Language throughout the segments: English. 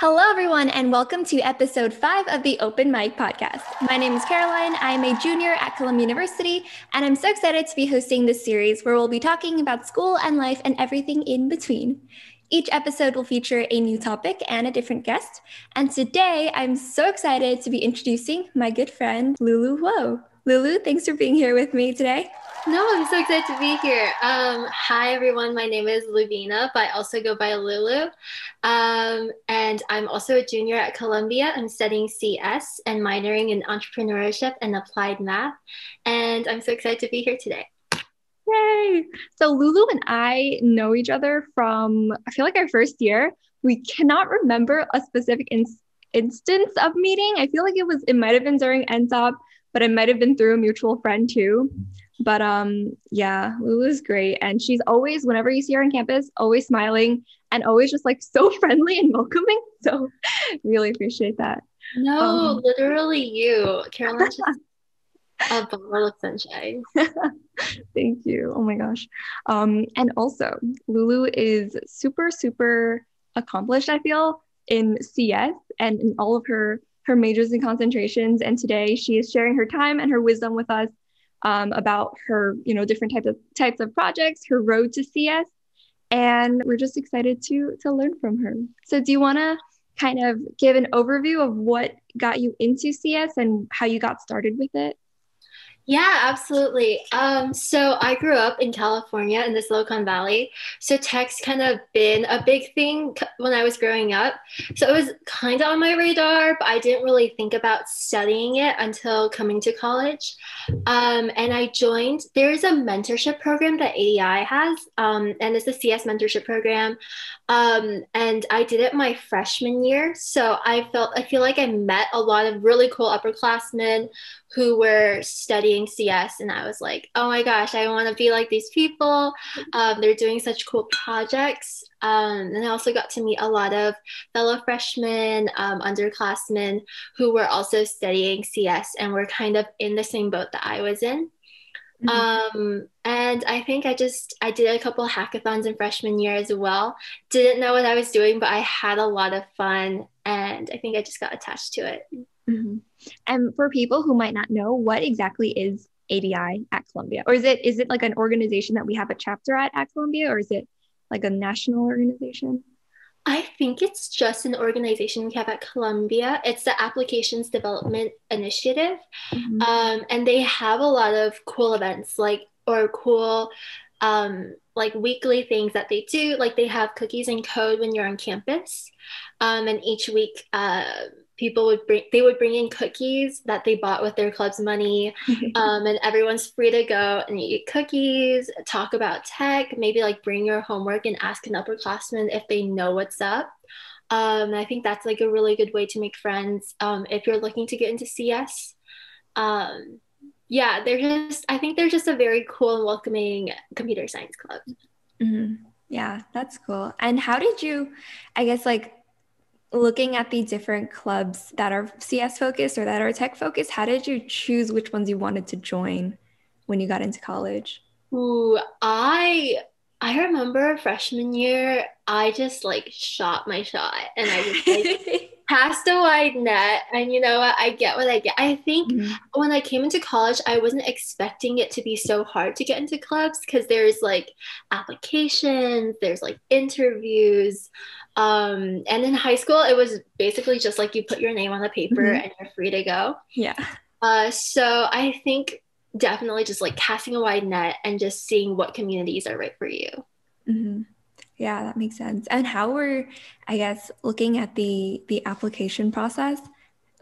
Hello, everyone, and welcome to episode five of the Open Mic Podcast. My name is Caroline. I am a junior at Columbia University, and I'm so excited to be hosting this series where we'll be talking about school and life and everything in between. Each episode will feature a new topic and a different guest. And today, I'm so excited to be introducing my good friend, Lulu Whoa. Lulu, thanks for being here with me today. No, I'm so excited to be here. Um, hi, everyone. My name is Luvina, but I also go by Lulu. Um, and I'm also a junior at Columbia. I'm studying CS and minoring in entrepreneurship and applied math. And I'm so excited to be here today. Yay! So, Lulu and I know each other from, I feel like our first year. We cannot remember a specific in- instance of meeting. I feel like it was, it might have been during NSOP, but it might have been through a mutual friend too. But um, yeah, Lulu's great. And she's always, whenever you see her on campus, always smiling and always just like so friendly and welcoming. So really appreciate that. No, um, literally you. Caroline's just a bottle of sunshine. Thank you. Oh my gosh. Um, and also Lulu is super, super accomplished, I feel, in CS and in all of her her majors and concentrations. And today she is sharing her time and her wisdom with us um, about her, you know, different types of types of projects, her road to CS, and we're just excited to to learn from her. So, do you want to kind of give an overview of what got you into CS and how you got started with it? Yeah, absolutely. Um, so I grew up in California in the Silicon Valley. So tech's kind of been a big thing when I was growing up. So it was kind of on my radar, but I didn't really think about studying it until coming to college. Um, and I joined, there's a mentorship program that ADI has, um, and it's a CS mentorship program. Um, and I did it my freshman year. So I felt, I feel like I met a lot of really cool upperclassmen who were studying CS. And I was like, oh my gosh, I want to be like these people. Um, they're doing such cool projects. Um, and I also got to meet a lot of fellow freshmen, um, underclassmen who were also studying CS and were kind of in the same boat that I was in. Mm-hmm. Um, and I think I just I did a couple hackathons in freshman year as well. Didn't know what I was doing, but I had a lot of fun, and I think I just got attached to it. Mm-hmm. And for people who might not know, what exactly is ADI at Columbia, or is it is it like an organization that we have a chapter at at Columbia, or is it like a national organization? I think it's just an organization we have at Columbia. It's the Applications Development Initiative. Mm-hmm. Um, and they have a lot of cool events like or cool um, like weekly things that they do. Like they have cookies and code when you're on campus. Um, and each week uh, people would bring they would bring in cookies that they bought with their club's money. Um, and everyone's free to go and eat cookies talk about tech maybe like bring your homework and ask an upperclassman if they know what's up. Um, i think that's like a really good way to make friends um, if you're looking to get into cs um, yeah they're just i think they're just a very cool and welcoming computer science club. Mm-hmm. yeah that's cool. And how did you i guess like looking at the different clubs that are CS focused or that are tech focused, how did you choose which ones you wanted to join when you got into college? Ooh, I I remember freshman year, I just like shot my shot and I just like cast a wide net. And you know what? I get what I get. I think mm-hmm. when I came into college, I wasn't expecting it to be so hard to get into clubs because there's like applications, there's like interviews. Um, and in high school, it was basically just like you put your name on the paper mm-hmm. and you're free to go. Yeah. Uh, so I think definitely just like casting a wide net and just seeing what communities are right for you. Mm-hmm. Yeah, that makes sense. And how were, I guess, looking at the the application process,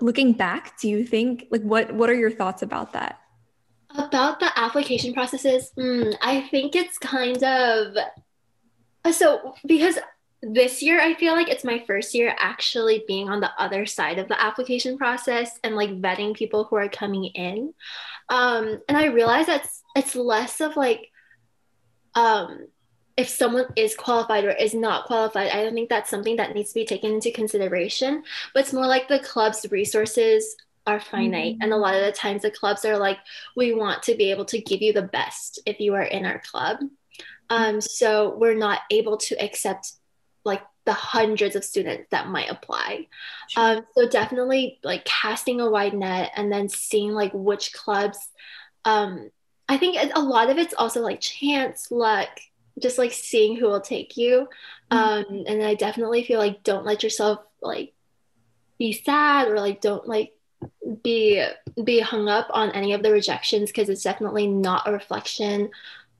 looking back, do you think like what what are your thoughts about that? About the application processes, mm, I think it's kind of so because this year I feel like it's my first year actually being on the other side of the application process and like vetting people who are coming in. Um, and I realize that's it's, it's less of like um, if someone is qualified or is not qualified. I don't think that's something that needs to be taken into consideration, but it's more like the club's resources are finite. Mm-hmm. And a lot of the times the clubs are like, we want to be able to give you the best if you are in our club. Um, so we're not able to accept like the hundreds of students that might apply. Um, so definitely like casting a wide net and then seeing like which clubs. Um, I think a lot of it's also like chance, luck, just like seeing who will take you. Mm-hmm. Um, and I definitely feel like don't let yourself like be sad or like don't like be be hung up on any of the rejections because it's definitely not a reflection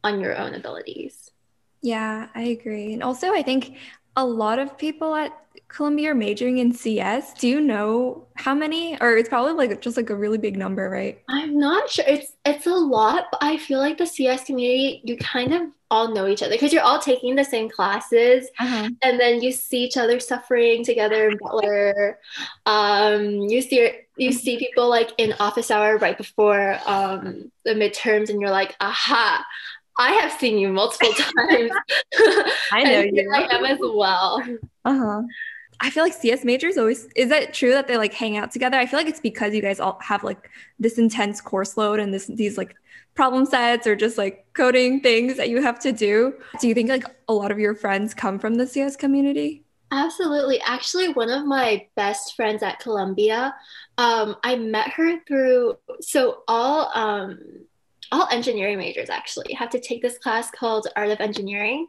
on your own abilities. Yeah, I agree. And also I think a lot of people at Columbia are majoring in CS. Do you know how many? Or it's probably like just like a really big number, right? I'm not sure. It's it's a lot, but I feel like the CS community, you kind of all know each other because you're all taking the same classes uh-huh. and then you see each other suffering together in Butler. Um, you see you see people like in office hour right before um, the midterms and you're like, aha, I have seen you multiple times. I know you. I am as well. Uh-huh. I feel like CS majors always is that true that they like hang out together? I feel like it's because you guys all have like this intense course load and this these like problem sets or just like coding things that you have to do. Do you think like a lot of your friends come from the CS community? Absolutely. Actually, one of my best friends at Columbia, um, I met her through so all um, all engineering majors actually have to take this class called Art of Engineering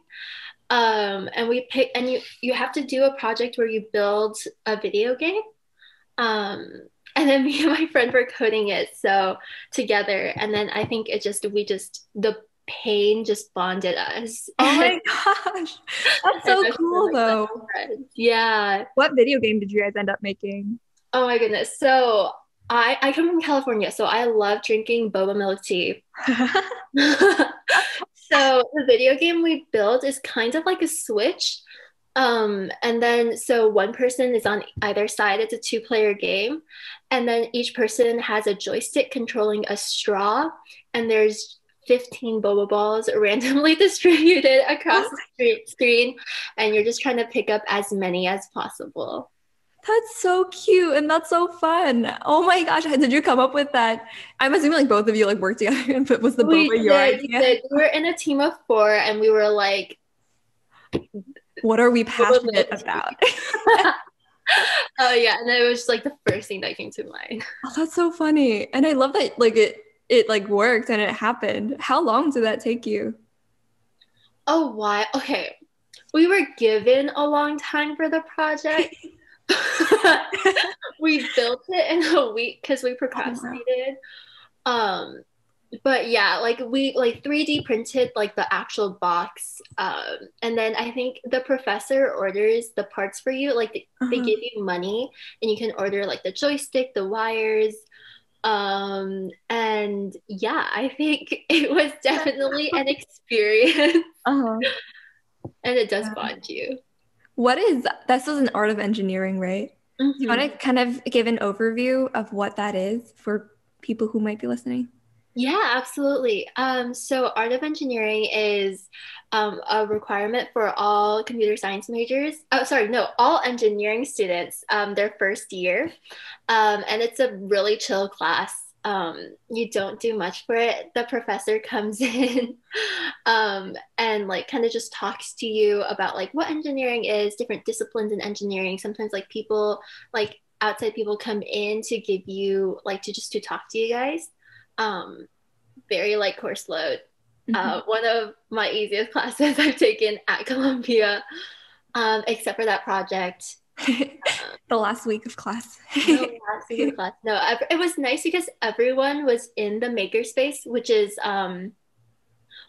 um, and we pick and you you have to do a project where you build a video game um, and then me and my friend were coding it so together. And then i think it just we just the pain just bonded us. Oh my gosh. That's so cool though. yeah. What video game did you guys end up making? Oh my goodness. So I, I come from California, so I love drinking boba milk tea. so the video game we built is kind of like a switch um, and then so one person is on either side it's a two player game and then each person has a joystick controlling a straw and there's 15 boba balls randomly distributed across oh the screen and you're just trying to pick up as many as possible that's so cute and that's so fun. Oh my gosh, did you come up with that? I'm assuming like both of you like worked together and was the we boba did, your idea? We, we were in a team of four and we were like what are we passionate about? oh yeah, and it was like the first thing that came to mind. Oh, that's so funny. And I love that like it it like worked and it happened. How long did that take you? Oh, why? Okay. We were given a long time for the project. we built it in a week because we procrastinated. Oh, um, but yeah, like we like 3D printed like the actual box. Um, and then I think the professor orders the parts for you. Like they, uh-huh. they give you money and you can order like the joystick, the wires. Um, and yeah, I think it was definitely an experience. Uh-huh. and it does yeah. bond you. What is this is an art of engineering, right? Mm-hmm. You want to kind of give an overview of what that is for people who might be listening? Yeah, absolutely. Um, so, art of engineering is um, a requirement for all computer science majors. Oh, sorry, no, all engineering students, um, their first year. Um, and it's a really chill class um, you don't do much for it, the professor comes in um, and like kind of just talks to you about like what engineering is, different disciplines in engineering. Sometimes like people like outside people come in to give you like to just to talk to you guys. Um, very light course load. Mm-hmm. Uh, one of my easiest classes I've taken at Columbia, um, except for that project. the last week of class. no, last week of class. No, it was nice because everyone was in the makerspace, which is um,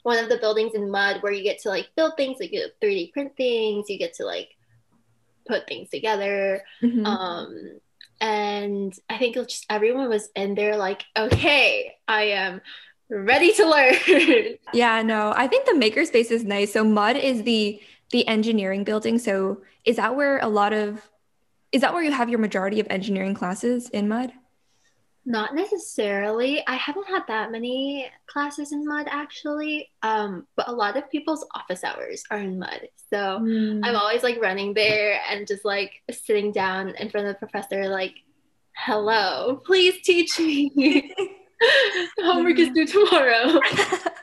one of the buildings in Mudd where you get to like build things, like you 3D print things, you get to like put things together. Mm-hmm. Um, and I think just everyone was in there like, okay, I am ready to learn. yeah, no, I think the makerspace is nice. So Mudd is the the engineering building. So is that where a lot of is that where you have your majority of engineering classes in Mudd? Not necessarily. I haven't had that many classes in Mudd actually. Um, but a lot of people's office hours are in Mudd. So mm. I'm always like running there and just like sitting down in front of the professor, like, hello, please teach me. Homework is due tomorrow.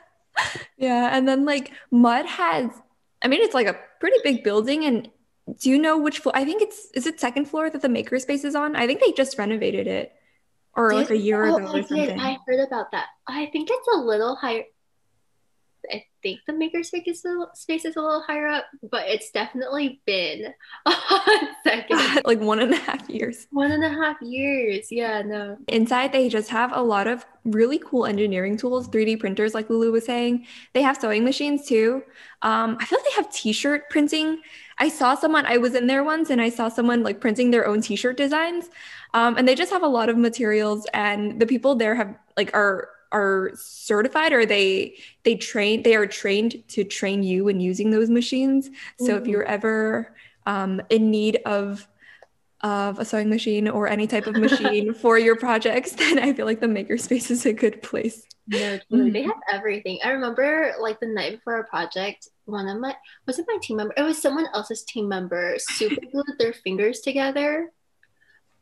yeah. And then like Mudd has I mean, it's like a pretty big building. And do you know which floor? I think it's is it second floor that the makerspace is on? I think they just renovated it, or did, like a year oh, ago or something. Did. I heard about that. I think it's a little higher. I think the makerspace is a, little space is a little higher up, but it's definitely been a second. like one and a half years. One and a half years. Yeah, no. Inside, they just have a lot of really cool engineering tools, 3D printers, like Lulu was saying. They have sewing machines too. Um, I feel like they have t-shirt printing. I saw someone, I was in there once and I saw someone like printing their own t-shirt designs. Um, and they just have a lot of materials and the people there have like are are certified or they they train they are trained to train you in using those machines so mm-hmm. if you're ever um, in need of of a sewing machine or any type of machine for your projects then i feel like the makerspace is a good place. No they have everything. I remember like the night before our project one of my was it my team member? It was someone else's team member super glued their fingers together.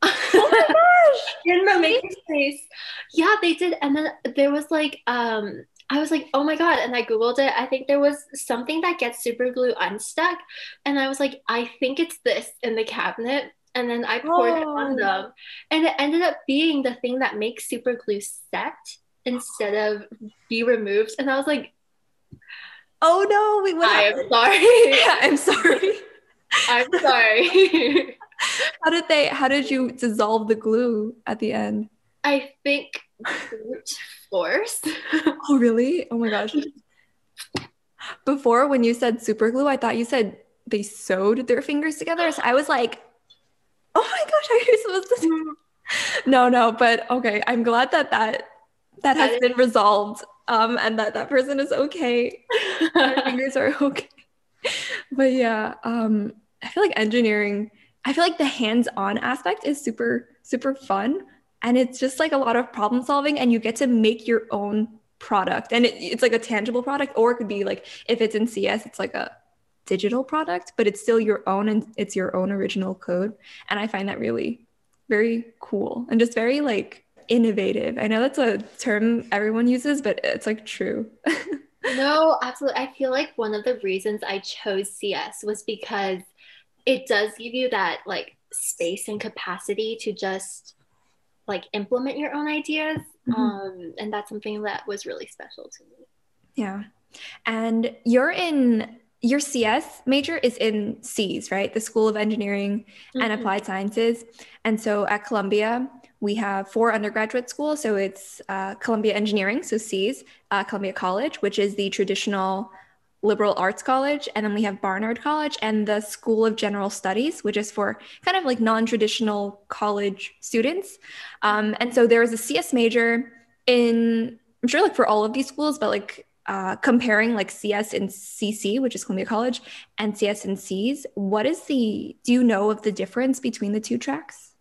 Oh my gosh! In the makerspace. Yeah they did. And then there was like um I was like, oh my God. And I Googled it. I think there was something that gets super glue unstuck. And I was like, I think it's this in the cabinet. And then I poured oh. it on oh. them. And it ended up being the thing that makes super glue set instead of be removed. And I was like, oh no, wait, what I am sorry. I'm sorry. I'm sorry. how did they how did you dissolve the glue at the end? I think brute force. oh really? Oh my gosh. Before when you said super glue, I thought you said they sewed their fingers together. So I was like, oh my gosh, are you supposed to do? No, no, but okay. I'm glad that that that has been resolved um and that that person is okay. Their fingers are okay. But yeah, um I feel like engineering I feel like the hands-on aspect is super super fun and it's just like a lot of problem solving and you get to make your own product and it, it's like a tangible product or it could be like if it's in cs it's like a digital product but it's still your own and it's your own original code. And i find that really very cool and just very like innovative. I know that's a term everyone uses but it's like true. No absolutely i feel like one of the reasons i chose cs was because it does give you that like space and capacity to just like implement your own ideas. Mm-hmm. um, and that's something that was really special to me. Yeah. And you're in your cs major is in SEAS, right? The school of engineering mm-hmm. and applied sciences. And so at columbia we have four undergraduate schools. So it's uh, columbia engineering so SEAS, uh, columbia college which is the traditional liberal arts college. And then we have barnard college and the school of general studies which is for kind of like non-traditional college students. Um, and so there is a cs major in i'm sure like for all of these schools but like uh, comparing like cs and cc which is columbia college and cs and SEAS what is the do you know of the difference between the two tracks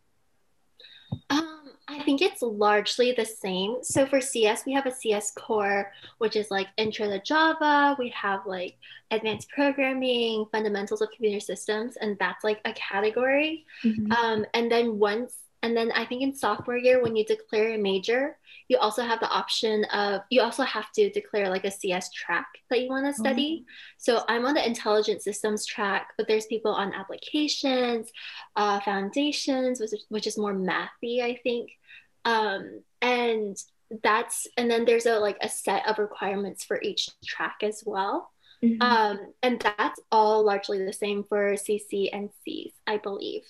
um, I think it's largely the same. So for CS, we have a CS core, which is like intro to Java. We have like advanced programming, fundamentals of computer systems, and that's like a category. Mm-hmm. Um, and then once, and then I think in sophomore year, when you declare a major, you also have the option of you also have to declare like a cs track that you want to study mm-hmm. so i'm on the intelligent systems track but there's people on applications uh, foundations which is, which is more mathy i think um, and that's and then there's a like a set of requirements for each track as well mm-hmm. um, and that's all largely the same for cc and SEAS i believe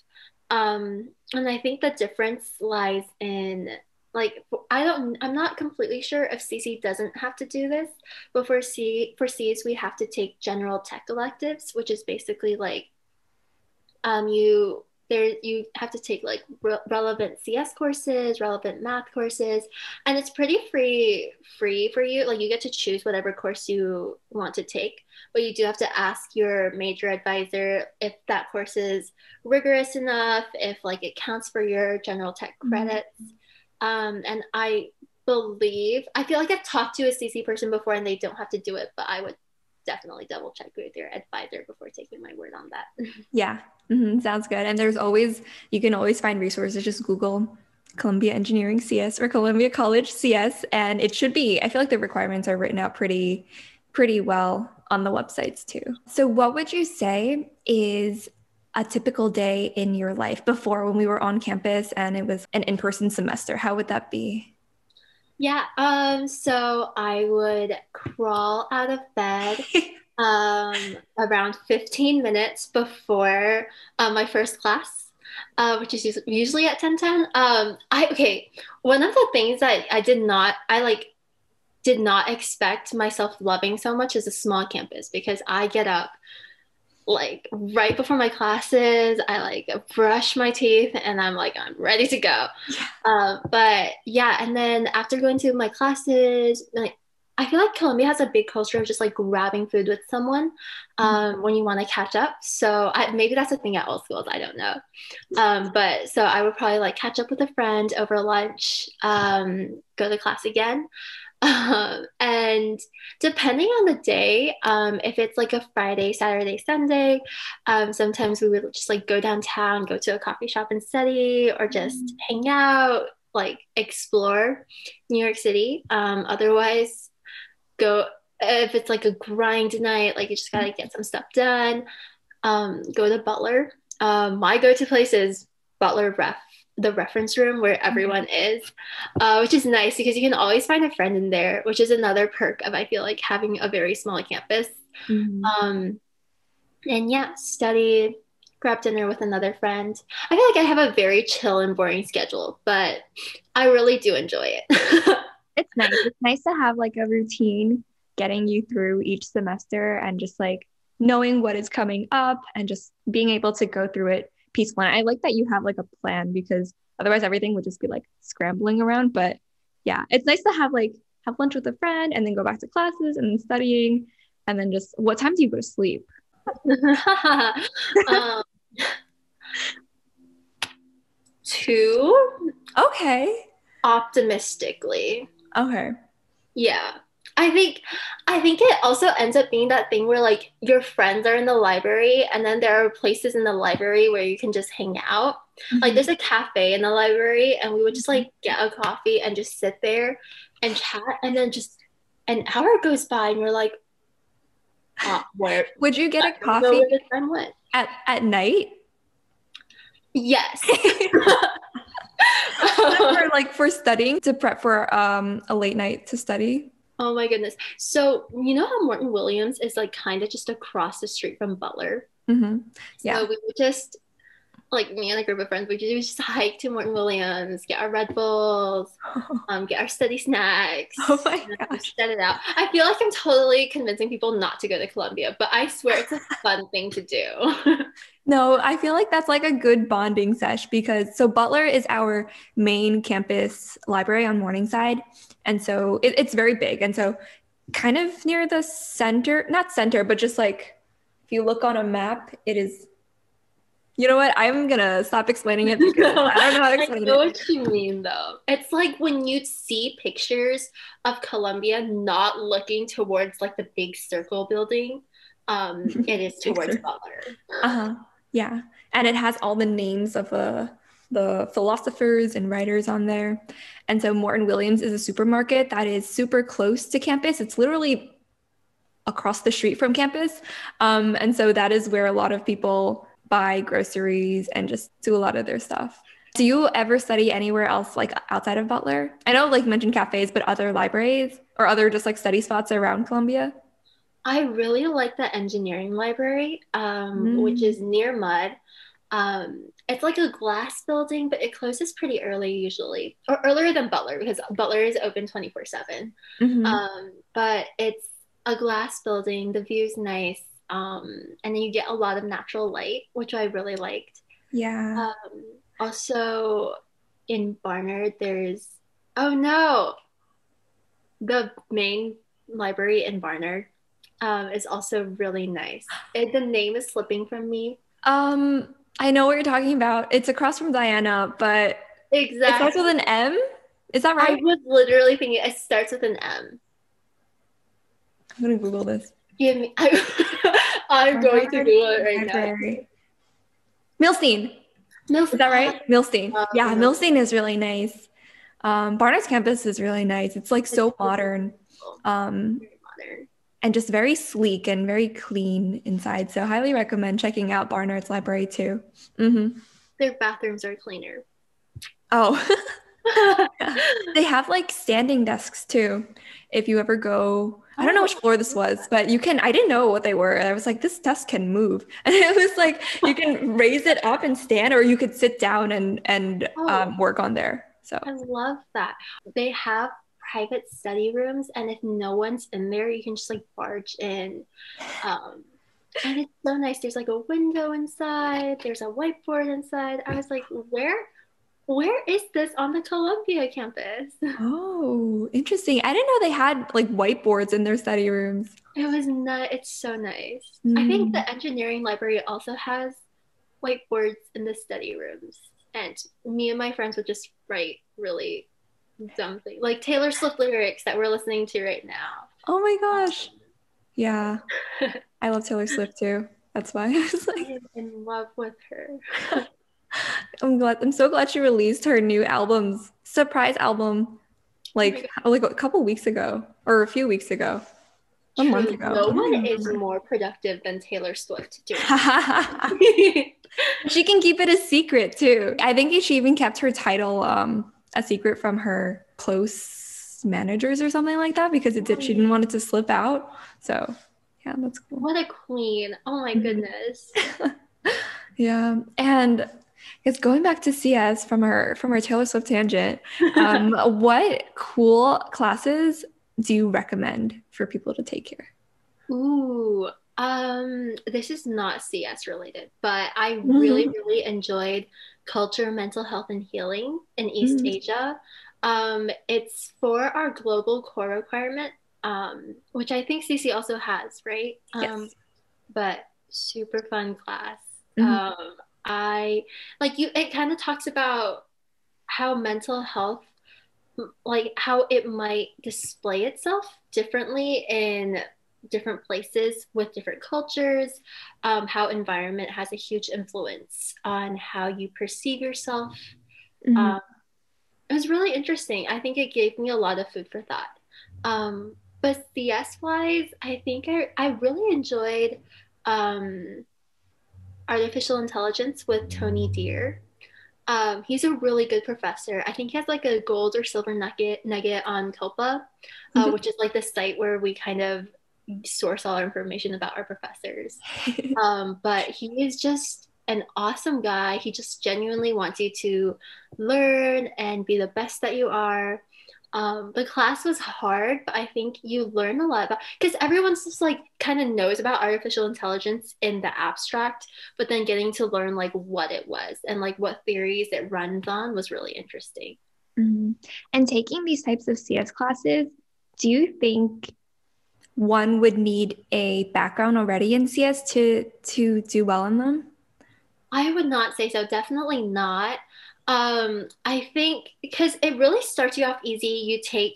um, and i think the difference lies in like I don't I'm not completely sure if CC doesn't have to do this, but for C for SEAS we have to take general tech electives, which is basically like um you there you have to take like re- relevant CS courses, relevant math courses, and it's pretty free free for you. Like you get to choose whatever course you want to take, but you do have to ask your major advisor if that course is rigorous enough, if like it counts for your general tech mm-hmm. credits. Mm-hmm um, and I believe, I feel like I've talked to a CC person before and they don't have to do it, but I would definitely double check with your advisor before taking my word on that. yeah, mm-hmm. sounds good. And there's always, you can always find resources. Just Google Columbia Engineering CS or Columbia College CS, and it should be, I feel like the requirements are written out pretty, pretty well on the websites too. So, what would you say is a typical day in your life before when we were on campus and it was an in-person semester? How would that be? Yeah, um, so I would crawl out of bed um, around 15 minutes before uh, my first class, uh, which is usually at 10:10. Um, I okay, one of the things that I did not, I like, did not expect myself loving so much is a small campus because I get up like right before my classes i like brush my teeth and i'm like i'm ready to go yeah. Um, but yeah and then after going to my classes like i feel like columbia has a big culture of just like grabbing food with someone um, mm-hmm. when you want to catch up so I, maybe that's a thing at all schools i don't know um, but so i would probably like catch up with a friend over lunch um, go to class again um, and depending on the day, um, if it's like a Friday, Saturday, Sunday, um, sometimes we would just like go downtown, go to a coffee shop and study, or just mm. hang out, like explore New York City. Um, otherwise, go if it's like a grind night, like you just gotta get some stuff done. Um, go to Butler. Um, my go-to place is Butler Ref the reference room where mm-hmm. everyone is, uh, which is nice because you can always find a friend in there, which is another perk of I feel like having a very small campus. Mm-hmm. Um, and yeah, study, grab dinner with another friend. I feel like I have a very chill and boring schedule, but I really do enjoy it. it's nice. It's nice to have like a routine getting you through each semester and just like knowing what is coming up and just being able to go through it peaceful. And I like that you have like a plan because otherwise everything would just be like scrambling around. But yeah, it's nice to have like have lunch with a friend and then go back to classes and studying. And then just what time do you go to sleep? um, two. Okay. Optimistically. Okay. Yeah. I think I think it also ends up being that thing where like your friends are in the library and then there are places in the library where you can just hang out. Mm-hmm. Like there's a cafe in the library and we would just like get a coffee and just sit there and chat and then just an hour goes by and you're like uh, where would you get a coffee at at night? Yes. for like for studying to prep for um a late night to study. Oh my goodness. So, you know how Morton Williams is like kind of just across the street from Butler? Mm-hmm. Yeah. So we would just, like me and a group of friends, we just hike to Morton Williams, get our Red Bulls, um, get our study snacks. Oh my gosh. Set it out. I feel like I'm totally convincing people not to go to Columbia, but I swear it's a fun thing to do. No, I feel like that's like a good bonding sesh because so Butler is our main campus library on Morningside. And so it, it's very big. And so kind of near the center, not center, but just like if you look on a map, it is you know what? I'm gonna stop explaining it because no, I don't know how to explain it. I know it. what you mean though. It's like when you see pictures of Columbia not looking towards like the big circle building, um, it is towards Butler. Uh-huh. Yeah. And it has all the names of uh, the philosophers and writers on there. And so Morton Williams is a supermarket that is super close to campus. It's literally across the street from campus. Um, and so that is where a lot of people buy groceries and just do a lot of their stuff. Do you ever study anywhere else like outside of Butler? I know like mentioned cafes, but other libraries or other just like study spots around Columbia? I really like the engineering library, um, mm. which is near Mudd. Um, it's like a glass building, but it closes pretty early usually, or earlier than Butler because Butler is open 24 7. Mm-hmm. Um, but it's a glass building, the view's nice, um, and then you get a lot of natural light, which I really liked. Yeah. Um, also, in Barnard, there's oh no, the main library in Barnard um, is also really nice. It, the name is slipping from me. Um, I know what you're talking about. It's across from Diana, but exactly. it starts with an M. Is that right? I was literally thinking it starts with an M. I'm gonna Google this. Give me. I, am going to Google it right Library. now. Milstein. Milstein. Is that right? Milstein. Um, yeah, Milstein is really nice. Um, Barnard's campus is really nice. It's like so modern. Um, and just very sleek and very clean inside. So highly recommend checking out Barnard's Library too. Mm-hmm. Their bathrooms are cleaner. Oh, they have like standing desks too. If you ever go, I don't know which floor this was, but you can. I didn't know what they were. I was like, this desk can move, and it was like you can raise it up and stand, or you could sit down and and oh, um, work on there. So I love that they have private study rooms, and if no one's in there, you can just like barge in. Um, and it's so nice. There's like a window inside. There's a whiteboard inside. I was like, where where is this on the Columbia campus? Oh, interesting. I didn't know they had like whiteboards in their study rooms. It was not, it's so nice. Mm. I think the mm. engineering library also has whiteboards in the study rooms. And me and my friends would just write really dumb things, like Taylor Swift lyrics that we're listening to right now. Oh my gosh. Yeah. I love Taylor Swift too. That's why I was like I'm in love with her. I'm glad. I'm so glad she released her new albums, surprise album, like oh like a couple weeks ago or a few weeks ago, a month ago. No one is more productive than Taylor Swift. she can keep it a secret too. I think she even kept her title um, a secret from her close managers or something like that because it did. She didn't want it to slip out. So yeah, that's cool. What a queen! Oh my goodness. yeah, and because going back to CS from our from our Taylor Swift tangent, um, what cool classes do you recommend for people to take here? Ooh, um, this is not CS related, but I really, mm-hmm. really enjoyed culture, mental health, and healing in East mm-hmm. Asia. Um, it's for our global core requirement, um, which I think CC also has, right? Yes. Um, but super fun class. Mm-hmm. Um, I like you, it kind of talks about how mental health, like how it might display itself differently in different places with different cultures, um, how environment has a huge influence on how you perceive yourself. Mm-hmm. Um, it was really interesting. I think it gave me a lot of food for thought. Um, but CS wise, I think I, I really enjoyed um, artificial intelligence with Tony Dear. Um, he's a really good professor. I think he has like a gold or silver nugget nugget on CULPA, uh, mm-hmm. which is like the site where we kind of source all our information about our professors. um, but he is just an awesome guy. He just genuinely wants you to learn and be the best that you are. Um, the class was hard, but I think you learn a lot about because everyone's just like kind of knows about artificial intelligence in the abstract, but then getting to learn like what it was and like what theories it runs on was really interesting. Mm-hmm. And taking these types of CS classes, do you think one would need a background already in CS to to do well in them? I would not say so. Definitely not. Um, I think because it really starts you off easy. You take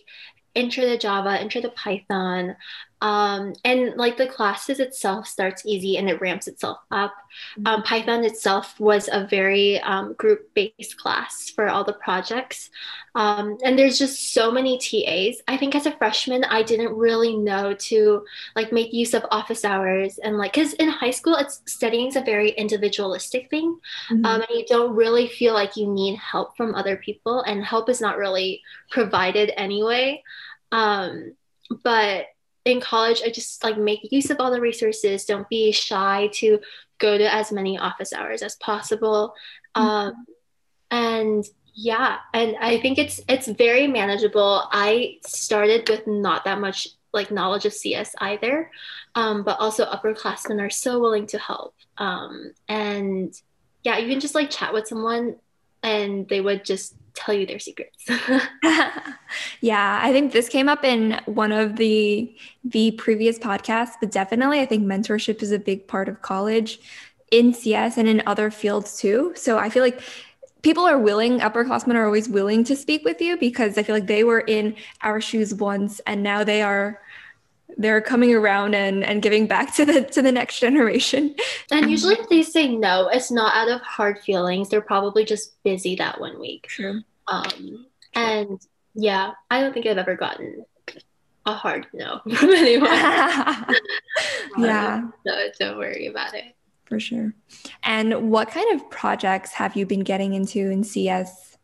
intro to Java, intro to Python, um, and like the classes itself starts easy and it ramps itself up. Mm-hmm. Um, Python itself was a very um, group based class for all the projects. Um, and there's just so many TAs. I think as a freshman, I didn't really know to like make use of office hours and like, because in high school, it's studying is a very individualistic thing. Mm-hmm. Um, and you don't really feel like you need help from other people, and help is not really provided anyway. Um, but in college, I just like make use of all the resources. Don't be shy to go to as many office hours as possible. Mm-hmm. Um, and yeah, and I think it's it's very manageable. I started with not that much like knowledge of CS either, um, but also upperclassmen are so willing to help. Um, and yeah, you can just like chat with someone, and they would just tell you their secrets. yeah, I think this came up in one of the the previous podcasts, but definitely I think mentorship is a big part of college in CS and in other fields too. So I feel like people are willing, upperclassmen are always willing to speak with you because I feel like they were in our shoes once and now they are they're coming around and, and giving back to the to the next generation. And usually if they say no, it's not out of hard feelings. They're probably just busy that one week. True. Um and yeah, I don't think I've ever gotten a hard no from anyone. yeah. So don't worry about it. For sure. And what kind of projects have you been getting into in CS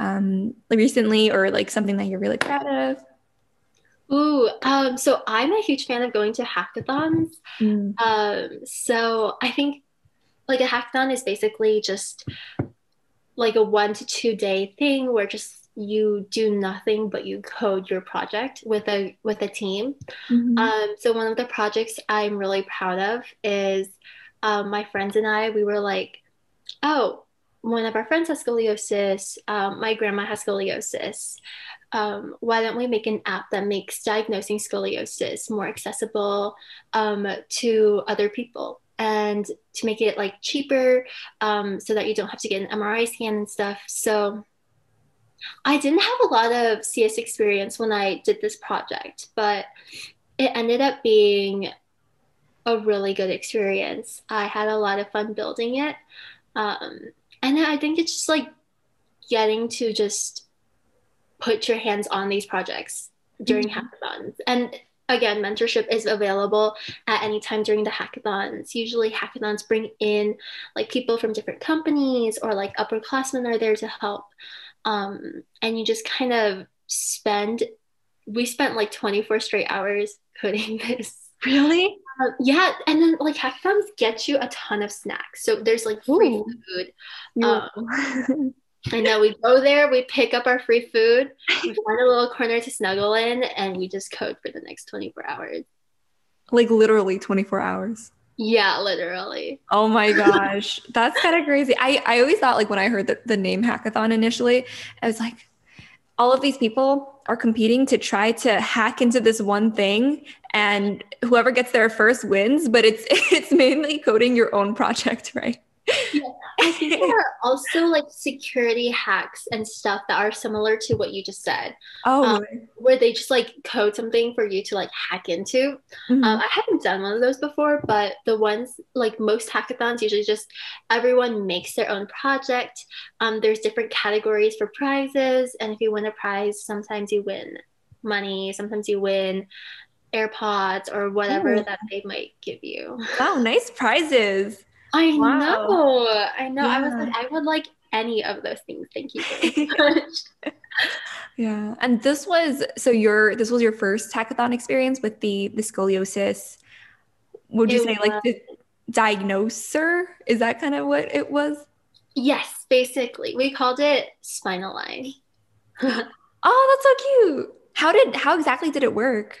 um, recently or like something that you're really proud of? Ooh, um, so I'm a huge fan of going to hackathons. Mm. Um, so I think like a hackathon is basically just like a one to two day thing where just you do nothing but you code your project with a with a team. Mm-hmm. Um, so one of the projects I'm really proud of is um, my friends and I. We were like, oh, one of our friends has scoliosis. Um, my grandma has scoliosis. Um, why don't we make an app that makes diagnosing scoliosis more accessible um, to other people? and to make it like cheaper um, so that you don't have to get an MRI scan and stuff. So I didn't have a lot of CS experience when I did this project, but it ended up being a really good experience. I had a lot of fun building it. Um, and I think it's just like getting to just put your hands on these projects during mm-hmm. hackathons. And again, mentorship is available at any time during the hackathons. Usually, hackathons bring in like people from different companies or like upperclassmen are there to help. Um, and you just kind of spend, we spent like 24 straight hours coding this. Really? Uh, yeah. And then like hackathons get you a ton of snacks. So there's like free Ooh. food. Um, I know we go there, we pick up our free food, we find a little corner to snuggle in, and we just code for the next 24 hours. Like literally 24 hours. Yeah, literally. Oh my gosh. That's kind of crazy. I, I always thought like when I heard the, the name hackathon initially, I was like, all of these people are competing to try to hack into this one thing and whoever gets there first wins, but it's it's mainly coding your own project, right? Yeah, I think there are also like security hacks and stuff that are similar to what you just said. Oh, um, where they just like code something for you to like hack into. Mm-hmm. Um, I haven't done one of those before, but the ones like most hackathons usually just everyone makes their own project. Um, there's different categories for prizes, and if you win a prize, sometimes you win money, sometimes you win AirPods or whatever Ooh. that they might give you. Wow, nice prizes. I wow. know. I know. Yeah. I was like, I would like any of those things. Thank you very much. yeah. And this was so your this was your first hackathon experience with the the scoliosis. Would you it say was. like the diagnoser? Is that kind of what it was? Yes, basically. We called it spinal line. oh, that's so cute. How did how exactly did it work?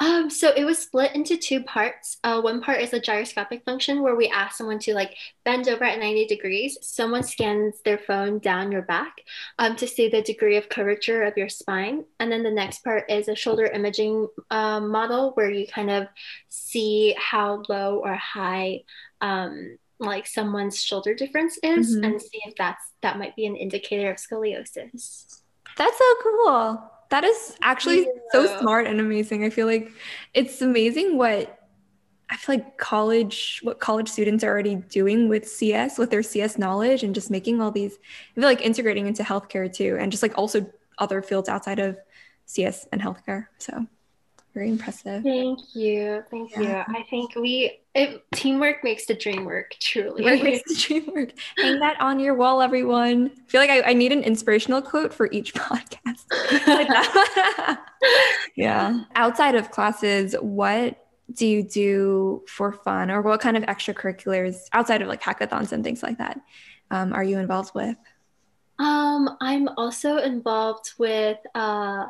Um, so it was split into two parts. Uh, one part is a gyroscopic function where we ask someone to like bend over at 90 degrees. Someone scans their phone down your back um, to see the degree of curvature of your spine. And then the next part is a shoulder imaging uh, model where you kind of see how low or high um, like someone's shoulder difference is mm-hmm. and see if that's that might be an indicator of scoliosis. That's so cool. That is actually yeah. so smart and amazing. I feel like it's amazing what I feel like college, what college students are already doing with CS, with their CS knowledge, and just making all these, I feel like integrating into healthcare too, and just like also other fields outside of CS and healthcare. So very impressive. Thank you. Thank yeah. you. I think we it, teamwork makes the dream work, truly. Teamwork makes the dream work. Hang that on your wall, everyone. I feel like I, I need an inspirational quote for each podcast. yeah. Outside of classes, what do you do for fun or what kind of extracurriculars outside of like hackathons and things like that um, are you involved with? Um, I'm also involved with uh,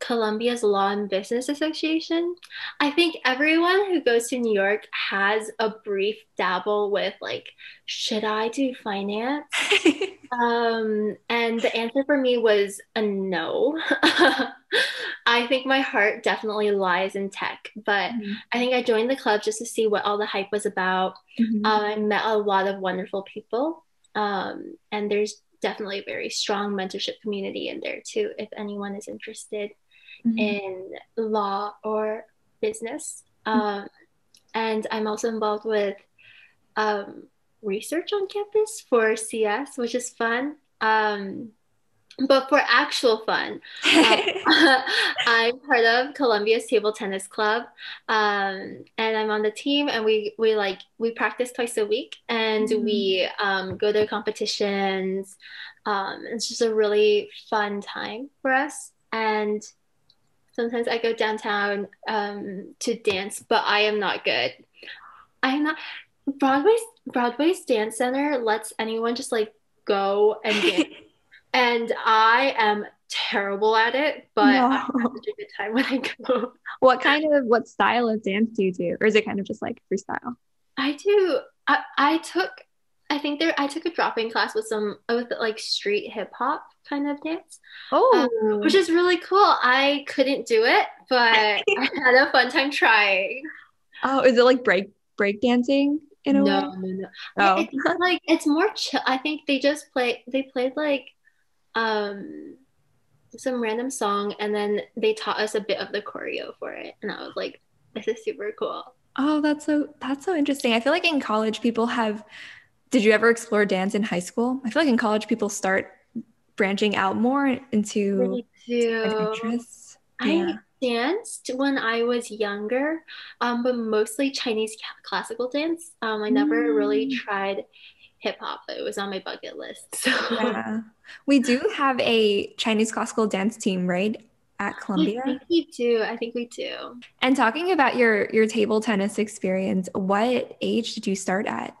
Columbia's Law and Business Association. I think everyone who goes to New York has a brief dabble with like, should I do finance? um, and the answer for me was a no. I think my heart definitely lies in tech, but mm-hmm. I think I joined the club just to see what all the hype was about. Mm-hmm. Uh, I met a lot of wonderful people, um, and there's definitely a very strong mentorship community in there too if anyone is interested mm-hmm. in law or business. Mm-hmm. Um, and I'm also involved with um, research on campus for CS, which is fun. Um, but for actual fun, um, I'm part of Columbia's table tennis club, um, and I'm on the team. And we we like we practice twice a week, and mm. we um, go to competitions. Um, it's just a really fun time for us, and sometimes I go downtown um, to dance, but I am not good. I am not. Broadway's Broadway's dance center lets anyone just like go and dance and I am terrible at it, but no. I have such a good time when I go. What kind of what style of dance do you do, or is it kind of just like freestyle? I do. I, I took. I think there. I took a drop-in class with some with like street hip hop kind of dance. Oh, um, which is really cool. I couldn't do it, but I had a fun time trying. Oh, is it like break break dancing in a no, way? No, no, no. Oh. It's like it's more chill. I think they just play. They played like um, some random song, and then they taught us a bit of the choreo for it, and I was like, "This is super cool." Oh, that's so that's so interesting. I feel like in college people have. Did you ever explore dance in high school? I feel like in college people start branching out more into interests. Yeah. I danced when I was younger, um, but mostly Chinese classical dance. Um, I never mm. really tried hip hop. It was on my bucket list. So. Yeah. We do have a Chinese classical dance team, right? At Columbia. I think we do. I think we do. And talking about your your table tennis experience, what age did you start at?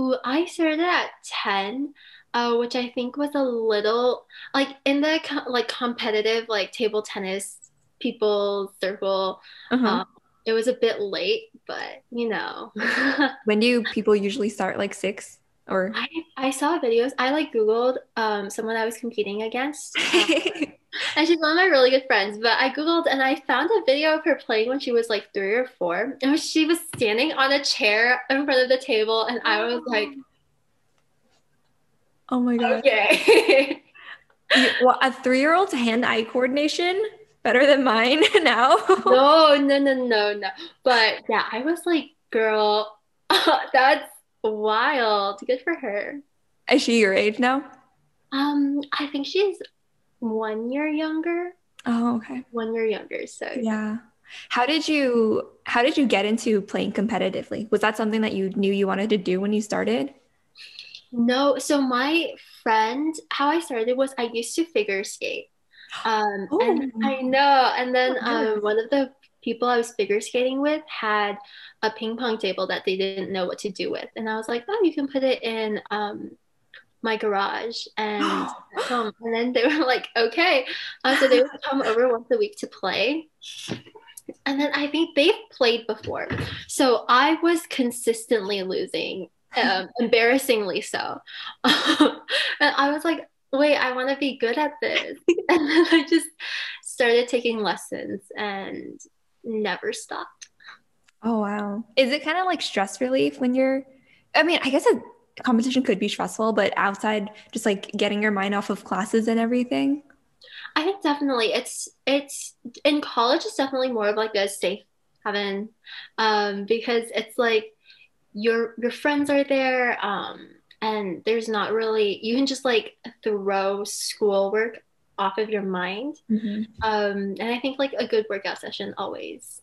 Ooh, I started at 10. Uh, which I think was a little like in the like competitive like table tennis people circle. Uh-huh. Um, it was a bit late, but you know. when do people usually start? Like six? or I, I saw videos. I like Googled um, someone I was competing against. Um, and she's one of my really good friends. But I Googled and I found a video of her playing when she was like three or four. And she was standing on a chair in front of the table. And I was like, Oh my God. Okay. well, a three year old's hand eye coordination better than mine now. no, no, no, no, no. But yeah, I was like, girl, that's Wild. Good for her. Is she your age now? Um, I think she's one year younger. Oh, okay. One year younger. So yeah. How did you how did you get into playing competitively? Was that something that you knew you wanted to do when you started? No. So my friend, how I started was I used to figure skate. Um, Ooh. and I know. And then oh, um, one of the people I was figure skating with had a ping pong table that they didn't know what to do with. And I was like, oh, you can put it in um, my garage and um, and then they were like, okay. Uh, so they would come over once a week to play. And then I think they've played before. So I was consistently losing, um, embarrassingly so. and I was like, wait, I want to be good at this. and then I just started taking lessons and never stopped. Oh wow. Is it kind of like stress relief when you're I mean, I guess a competition could be stressful, but outside just like getting your mind off of classes and everything? I think definitely it's it's in college it's definitely more of like a safe haven um because it's like your your friends are there um and there's not really you can just like throw schoolwork off of your mind. Mm-hmm. Um, and I think like a good workout session always,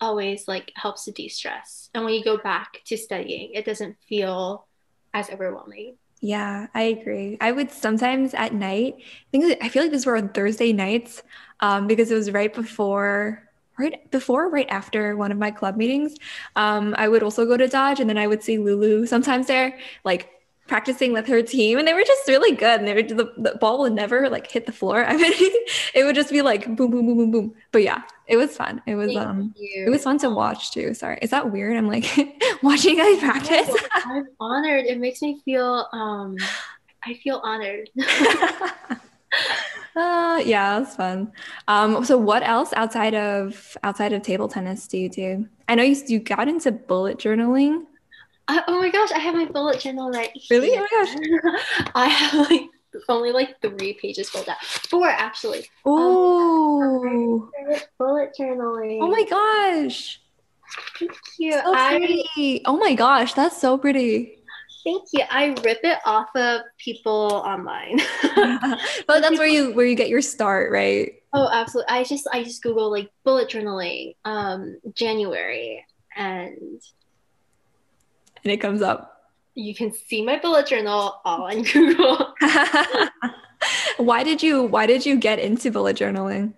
always like helps to de-stress. And when you go back to studying, it doesn't feel as overwhelming. Yeah, I agree. I would sometimes at night, I think I feel like these were on Thursday nights um, because it was right before right before right after one of my club meetings um, i would also go to dodge and then i would see lulu sometimes there like practicing with her team and they were just really good and they were the, the ball would never like hit the floor. I mean it would just be like boom boom boom boom boom. But yeah it was fun. It was Thank um you. it was fun to watch too. Sorry. Is that weird? I'm like watching guys practice i'm honored. It makes me feel um i feel honored. Uh yeah it's fun. Um so what else outside of outside of table tennis do you do? I know you, you got into bullet journaling oh my gosh, I have my bullet journal right here. Really? Here. Oh my gosh. I have like only like three pages filled out. Four actually. Oh. Um, bullet journaling. Oh my gosh. Thank you. So pretty. I, oh my gosh, that's so pretty. Thank you. I rip it off of people online. but that's where you where you get your start, right? Oh, absolutely. I just I just Google like bullet journaling, um, January, and and it comes up. You can see my bullet journal all on Google. why did you Why did you get into bullet journaling?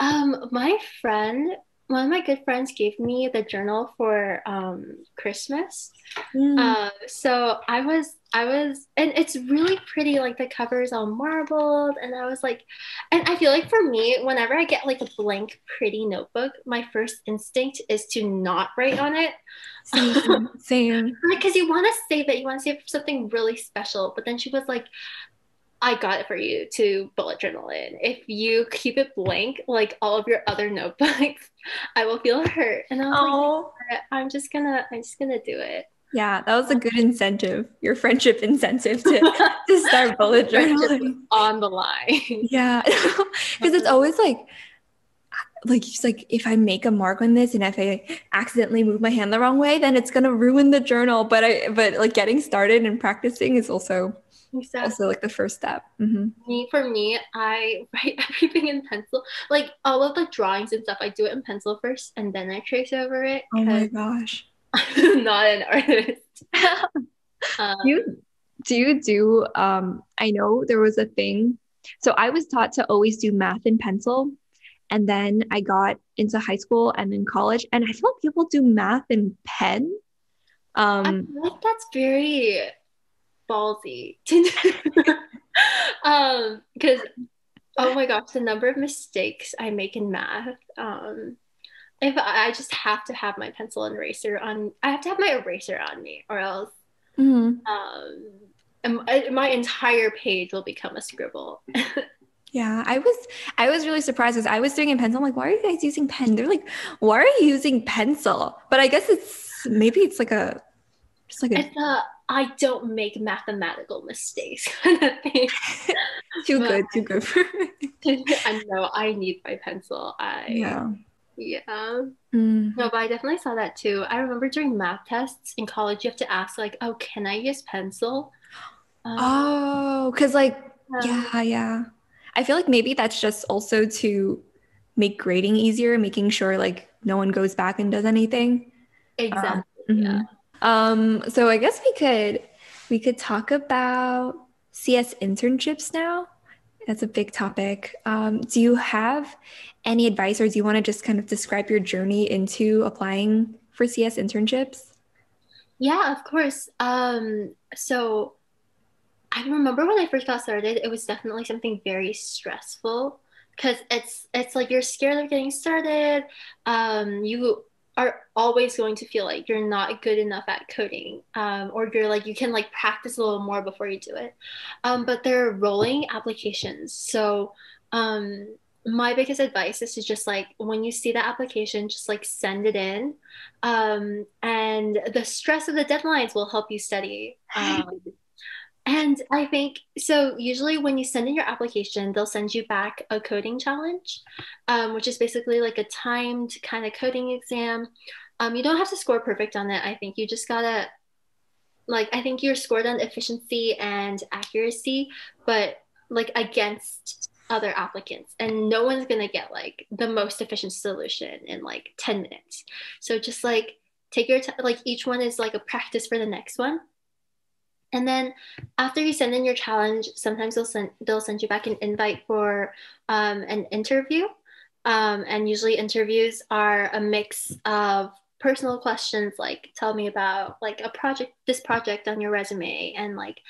Um, my friend one of my good friends gave me the journal for um, Christmas. Mm. Uh, so I was, I was, and it's really pretty. Like the cover is all marbled, and I was like, and I feel like for me, whenever I get like a blank, pretty notebook, my first instinct is to not write on it. Same, same. Because you want to save it, you want to save something really special. But then she was like, I got it for you to bullet journal in. If you keep it blank, like all of your other notebooks, I will feel hurt. And I was like, I'm just gonna, I'm just gonna do it. Yeah, that was a good incentive. Your friendship incentive to, to start bullet journaling on the line. Yeah, because it's always like, like it's like if I make a mark on this and if I accidentally move my hand the wrong way, then it's gonna ruin the journal. But I, but like getting started and practicing is also Exactly. Also, like the first step. Mm-hmm. Me, for me, I write everything in pencil. Like all of the drawings and stuff, I do it in pencil first, and then I trace over it. Oh my gosh! I'm not an artist. um, you do you do? Um, I know there was a thing. So I was taught to always do math in pencil, and then I got into high school and then college, and I feel like people do math in pen. Um, I feel like that's very ballsy. Um because oh my gosh the number of mistakes i make in math um if I, just have to have my pencil and eraser on i have to have my eraser on me or else mm-hmm. um my entire page will become a scribble. Yeah i was i was really surprised because i was doing in pencil i'm like why are you guys using pen? They're like why are you using pencil? But i guess it's maybe it's like a just like a, it's a I don't make mathematical mistakes. Kind of thing. too good, too good for me. I know I need my pencil. I yeah. Yeah. Mm. No, but I definitely saw that too. I remember during math tests in college, you have to ask like, "Oh, can I use pencil?" Um, oh, because like, yeah. yeah, yeah. I feel like maybe that's just also to make grading easier, making sure like no one goes back and does anything. Exactly. Um, mm-hmm. Um, so I guess we could we could talk about CS internships now. That's a big topic. Um, do you have any advice, or do you want to just kind of describe your journey into applying for CS internships? Yeah, of course. Um, so I remember when I first got started, it was definitely something very stressful because it's it's like you're scared of getting started. Um, you are always going to feel like you're not good enough at coding um, or you're like you can like practice a little more before you do it. Um, but they're rolling applications. So um, my biggest advice is to just like when you see the application just like send it in um, and the stress of the deadlines will help you study um, and I think so. Usually, when you send in your application, they'll send you back a coding challenge, um, which is basically like a timed kind of coding exam. Um, you don't have to score perfect on it. I think you just gotta, like, I think you're scored on efficiency and accuracy, but like against other applicants. And no one's gonna get like the most efficient solution in like 10 minutes. So just like take your time, like, each one is like a practice for the next one and then after you send in your challenge, sometimes they'll send they'll send you back an invite for um, an interview. Um, and usually interviews are a mix of personal questions like tell me about like a project this project on your resume and like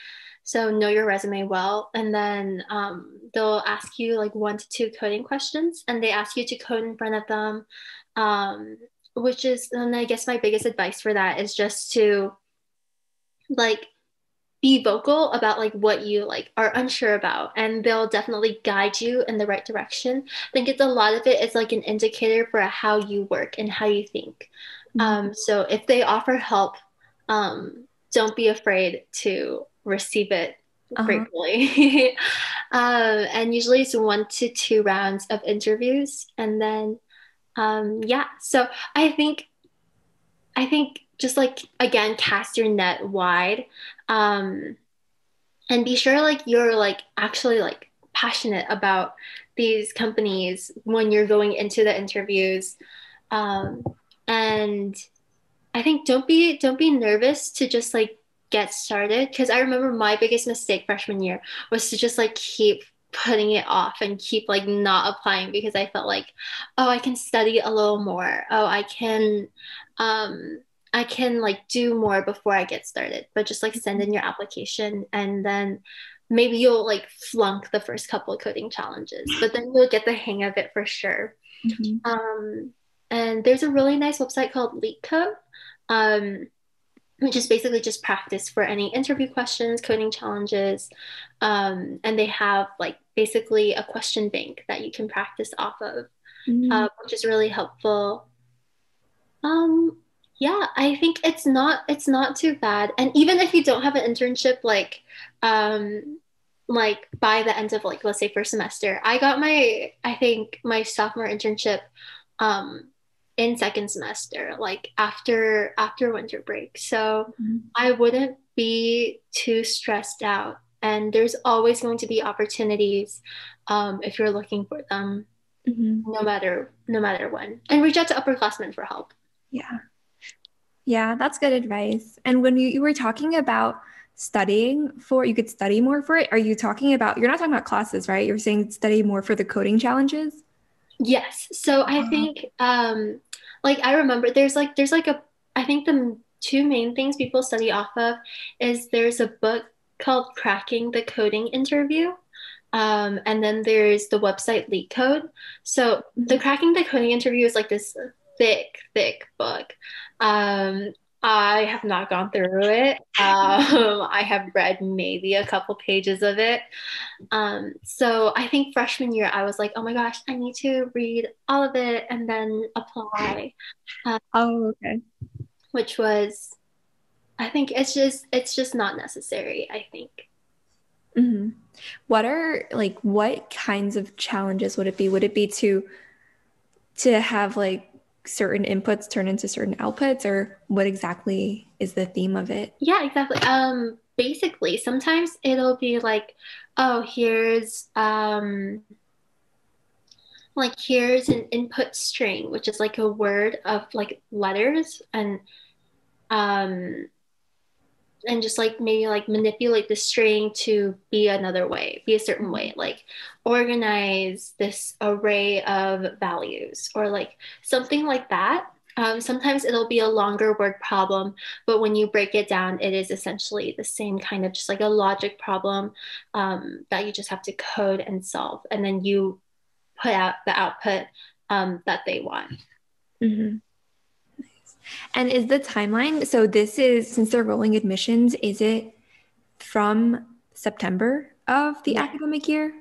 so know your resume well and then um, they'll ask you like one to two coding questions and they ask you to code in front of them um, which is and i guess my biggest advice for that is just to like be vocal about like what you like are unsure about and they'll definitely guide you in the right direction i think it's a lot of it is like an indicator for how you work and how you think mm-hmm. um, so if they offer help um, don't be afraid to receive it uh-huh. gratefully um, and usually it's one to two rounds of interviews and then um, yeah so i think i think just like again cast your net wide um, and be sure like you're like actually like passionate about these companies when you're going into the interviews. Um, and i think don't be don't be nervous to just like get started because i remember my biggest mistake freshman year was to just like keep putting it off and keep like not applying because i felt like oh i can study a little more. Oh i can um I can like do more before I get started, but just like send in your application and then maybe you'll like flunk the first couple of coding challenges, but then you'll get the hang of it for sure. Mm-hmm. Um, and there's a really nice website called LeetCode, um, which is basically just practice for any interview questions, coding challenges. Um, and they have like basically a question bank that you can practice off of, mm-hmm. uh, which is really helpful. Um, yeah i think it's not it's not too bad. And even if you don't have an internship like um like by the end of like let's say first semester i got my i think my sophomore internship um in second semester like after after winter break. So mm-hmm. i wouldn't be too stressed out. And there's always going to be opportunities um, if you're looking for them mm-hmm. no matter no matter when. And reach out to upperclassmen for help. Yeah yeah, that's good advice. And when you, you were talking about studying for, you could study more for it. Are you talking about, you're not talking about classes, right? You're saying study more for the coding challenges? Yes. So I uh-huh. think, um, like, I remember there's like, there's like a, I think the two main things people study off of is there's a book called Cracking the Coding Interview. Um, and then there's the website LeetCode. So the mm-hmm. Cracking the Coding Interview is like this thick, thick book. Um, I have not gone through it. Um, I have read maybe a couple pages of it. Um, so I think freshman year, I was like, oh my gosh, I need to read all of it and then apply. Um, oh, okay. Which was, I think it's just it's just not necessary. I think. Mm-hmm. What are like what kinds of challenges would it be? Would it be to to have like certain inputs turn into certain outputs or what exactly is the theme of it? Yeah exactly. Um basically sometimes it'll be like oh here's um like here's an input string which is like a word of like letters and um and just like maybe like manipulate the string to be another way, be a certain way, like organize this array of values or like something like that. Um, sometimes it'll be a longer word problem, but when you break it down, it is essentially the same kind of just like a logic problem um, that you just have to code and solve. And then you put out the output um, that they want. Mm-hmm. And is the timeline so this is since they're rolling admissions, is it from September of the yeah. academic year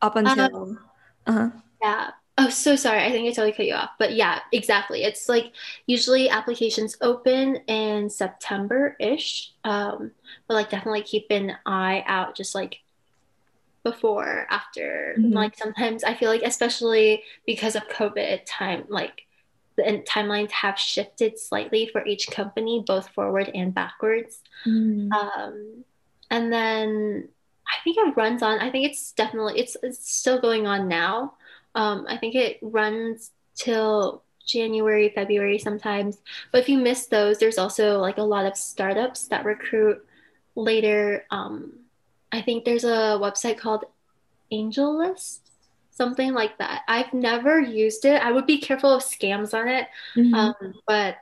up uh, until uh, uh-huh. Yeah. Oh, so sorry. I think I totally cut you off. But yeah, exactly. It's like usually applications open in September ish. Um, but like definitely keep an eye out just like before, after. Mm-hmm. Like sometimes I feel like, especially because of COVID time, like the timelines have shifted slightly for each company, both forward and backwards. Mm. Um, and then I think it runs on. I think it's definitely it's it's still going on now. Um, I think it runs till January, February sometimes. But if you miss those, there's also like a lot of startups that recruit later. Um, I think there's a website called AngelList something like that. I've never used it. I would be careful of scams on it, mm-hmm. um, but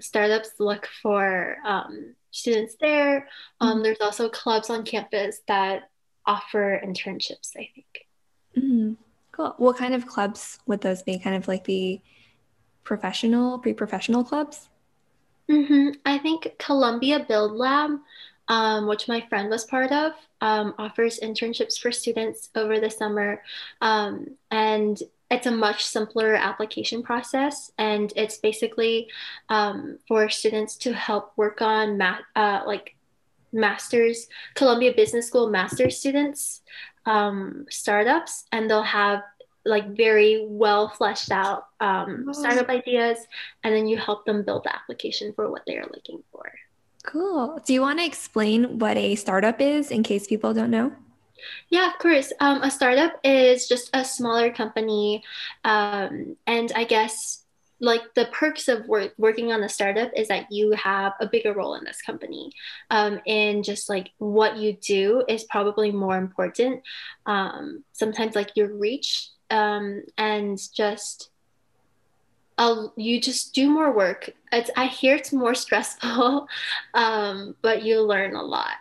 startups look for um, students there. Um, mm-hmm. There's also clubs on campus that offer internships, I think. Mm-hmm. Cool. What kind of clubs would those be? Kind of like the professional, pre professional clubs? Mm-hmm. I think Columbia Build Lab um, which my friend was part of, um, offers internships for students over the summer. Um, and it's a much simpler application process. And it's basically um, for students to help work on math, uh, like master's, Columbia Business School master's students um, startups. And they'll have like very well fleshed out um, startup ideas, and then you help them build the application for what they are looking for. Cool. Do you want to explain what a startup is in case people don't know? Yeah, of course. Um, a startup is just a smaller company, um, and I guess like the perks of work, working on a startup is that you have a bigger role in this company um, and just like what you do is probably more important um, sometimes like your reach um, and just you just do more work. It's, i hear it's more stressful um, but you learn a lot.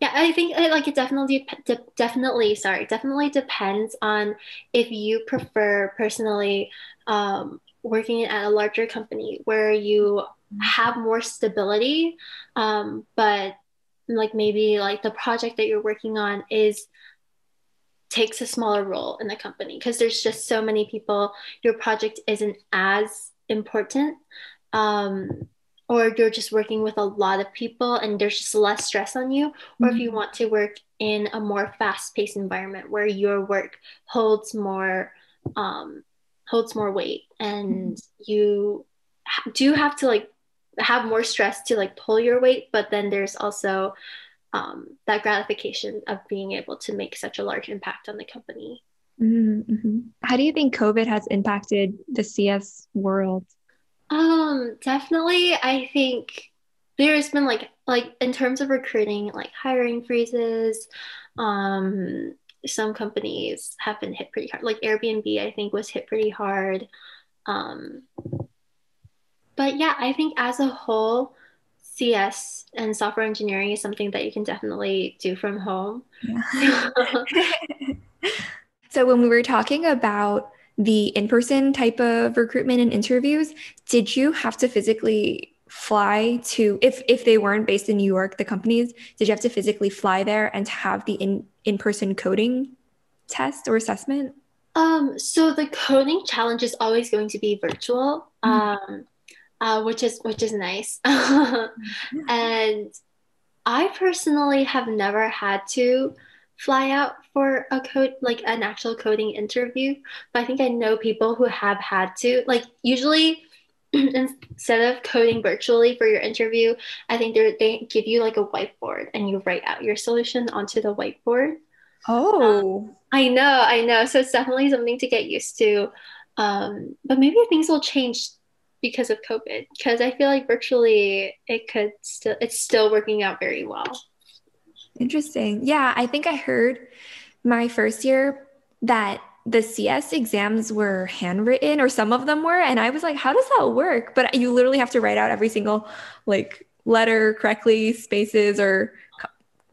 Yeah i think like it definitely de- definitely sorry definitely depends on if you prefer personally um, working at a larger company where you have more stability um, but like maybe like the project that you're working on is takes a smaller role in the company because there's just so many people your project isn't as important um, or you're just working with a lot of people and there's just less stress on you or mm-hmm. if you want to work in a more fast-paced environment where your work holds more um, holds more weight and you do have to like have more stress to like pull your weight but then there's also um, that gratification of being able to make such a large impact on the company mm-hmm. how do you think covid has impacted the cs world um definitely i think there's been like like in terms of recruiting like hiring freezes um some companies have been hit pretty hard. Like Airbnb, I think was hit pretty hard. Um, but yeah, I think as a whole, CS and software engineering is something that you can definitely do from home. Yeah. so when we were talking about the in-person type of recruitment and interviews, did you have to physically fly to if if they weren't based in New York, the companies, did you have to physically fly there and have the in in-person coding test or assessment? Um, so the coding challenge is always going to be virtual, mm-hmm. um, uh, which is which is nice. and I personally have never had to fly out for a code like an actual coding interview, but I think I know people who have had to. Like usually instead of coding virtually for your interview, I think they give you like a whiteboard and you write out your solution onto the whiteboard. Oh, um, I know, I know. So it's definitely something to get used to. Um, but maybe things will change because of COVID, because I feel like virtually it could still, it's still working out very well. Interesting. Yeah, I think I heard my first year that the CS exams were handwritten or some of them were and I was like how does that work but you literally have to write out every single like letter correctly spaces or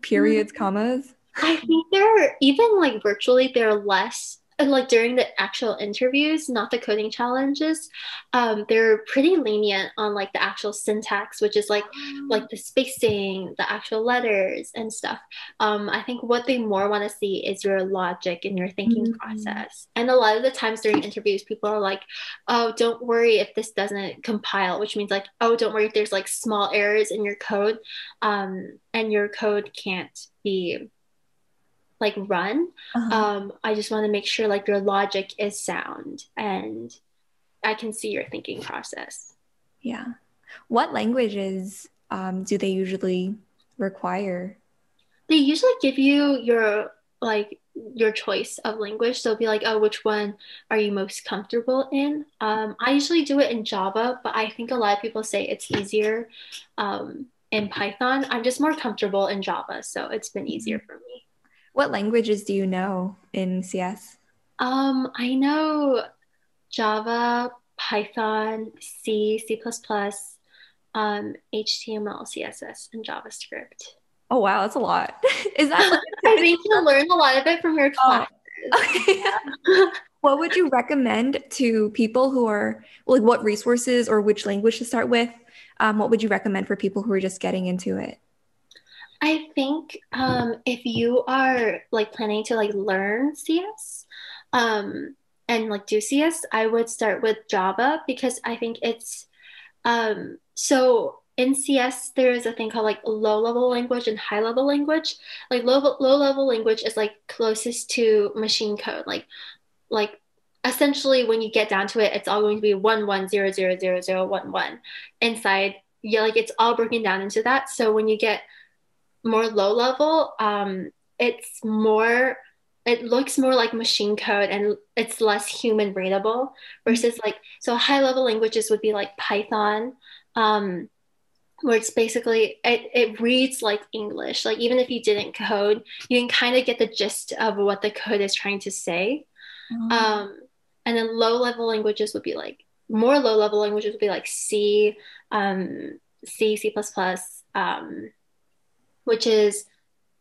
periods mm-hmm. commas I think they're even like virtually they're less like during the actual interviews, not the coding challenges, um, they're pretty lenient on like the actual syntax, which is like like the spacing, the actual letters and stuff. Um, I think what they more want to see is your logic and your thinking mm-hmm. process. And a lot of the times during interviews, people are like, "Oh, don't worry if this doesn't compile," which means like, "Oh, don't worry if there's like small errors in your code, um, and your code can't be." Like run uh-huh. um, i just want to make sure like your logic is sound and i can see your thinking process. Yeah. What languages um, do they usually require? They usually give you your like your choice of language. So be like oh which one are you most comfortable in? Um, i usually do it in java but i think a lot of people say it's easier um, in python. I'm just more comfortable in java so it's been easier mm-hmm. for me what languages do you know in CS? Um, I know Java, Python, C, C++, um, HTML, CSS, and JavaScript. Oh wow, that's a lot. Is that? I think you learn a lot of it from your class. Oh. Okay. what would you recommend to people who are like what resources or which language to start with? Um, what would you recommend for people who are just getting into it? I think um, if you are like planning to like learn CS um, and like do CS, I would start with Java because I think it's um, so in CS there is a thing called like low level language and high level language. Like low low level language is like closest to machine code, like like essentially when you get down to it, it's all going to be one one zero zero zero zero one one inside. Yeah, like it's all broken down into that. So when you get more low level, um, it's more it looks more like machine code and it's less human readable versus like so high level languages would be like python um, where it's basically it, it reads like english like even if you didn't code you can kind of get the gist of what the code is trying to say mm-hmm. um, and then low level languages would be like more low level languages would be like c um, c c++ um, which is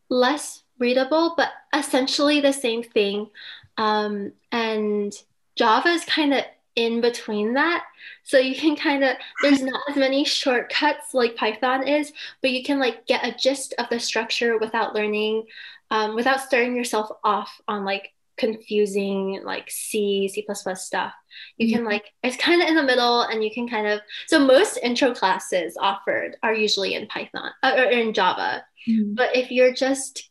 less readable but essentially the same thing um, and java is kind of in between that. So you can kind of, there's not as many shortcuts like Python is, but you can like get a gist of the structure without learning, um, without starting yourself off on like confusing like C, C++ stuff. You can mm-hmm. like, it's kind of in the middle and you can kind of, so most intro classes offered are usually in Python uh, or in Java. Mm-hmm. But if you're just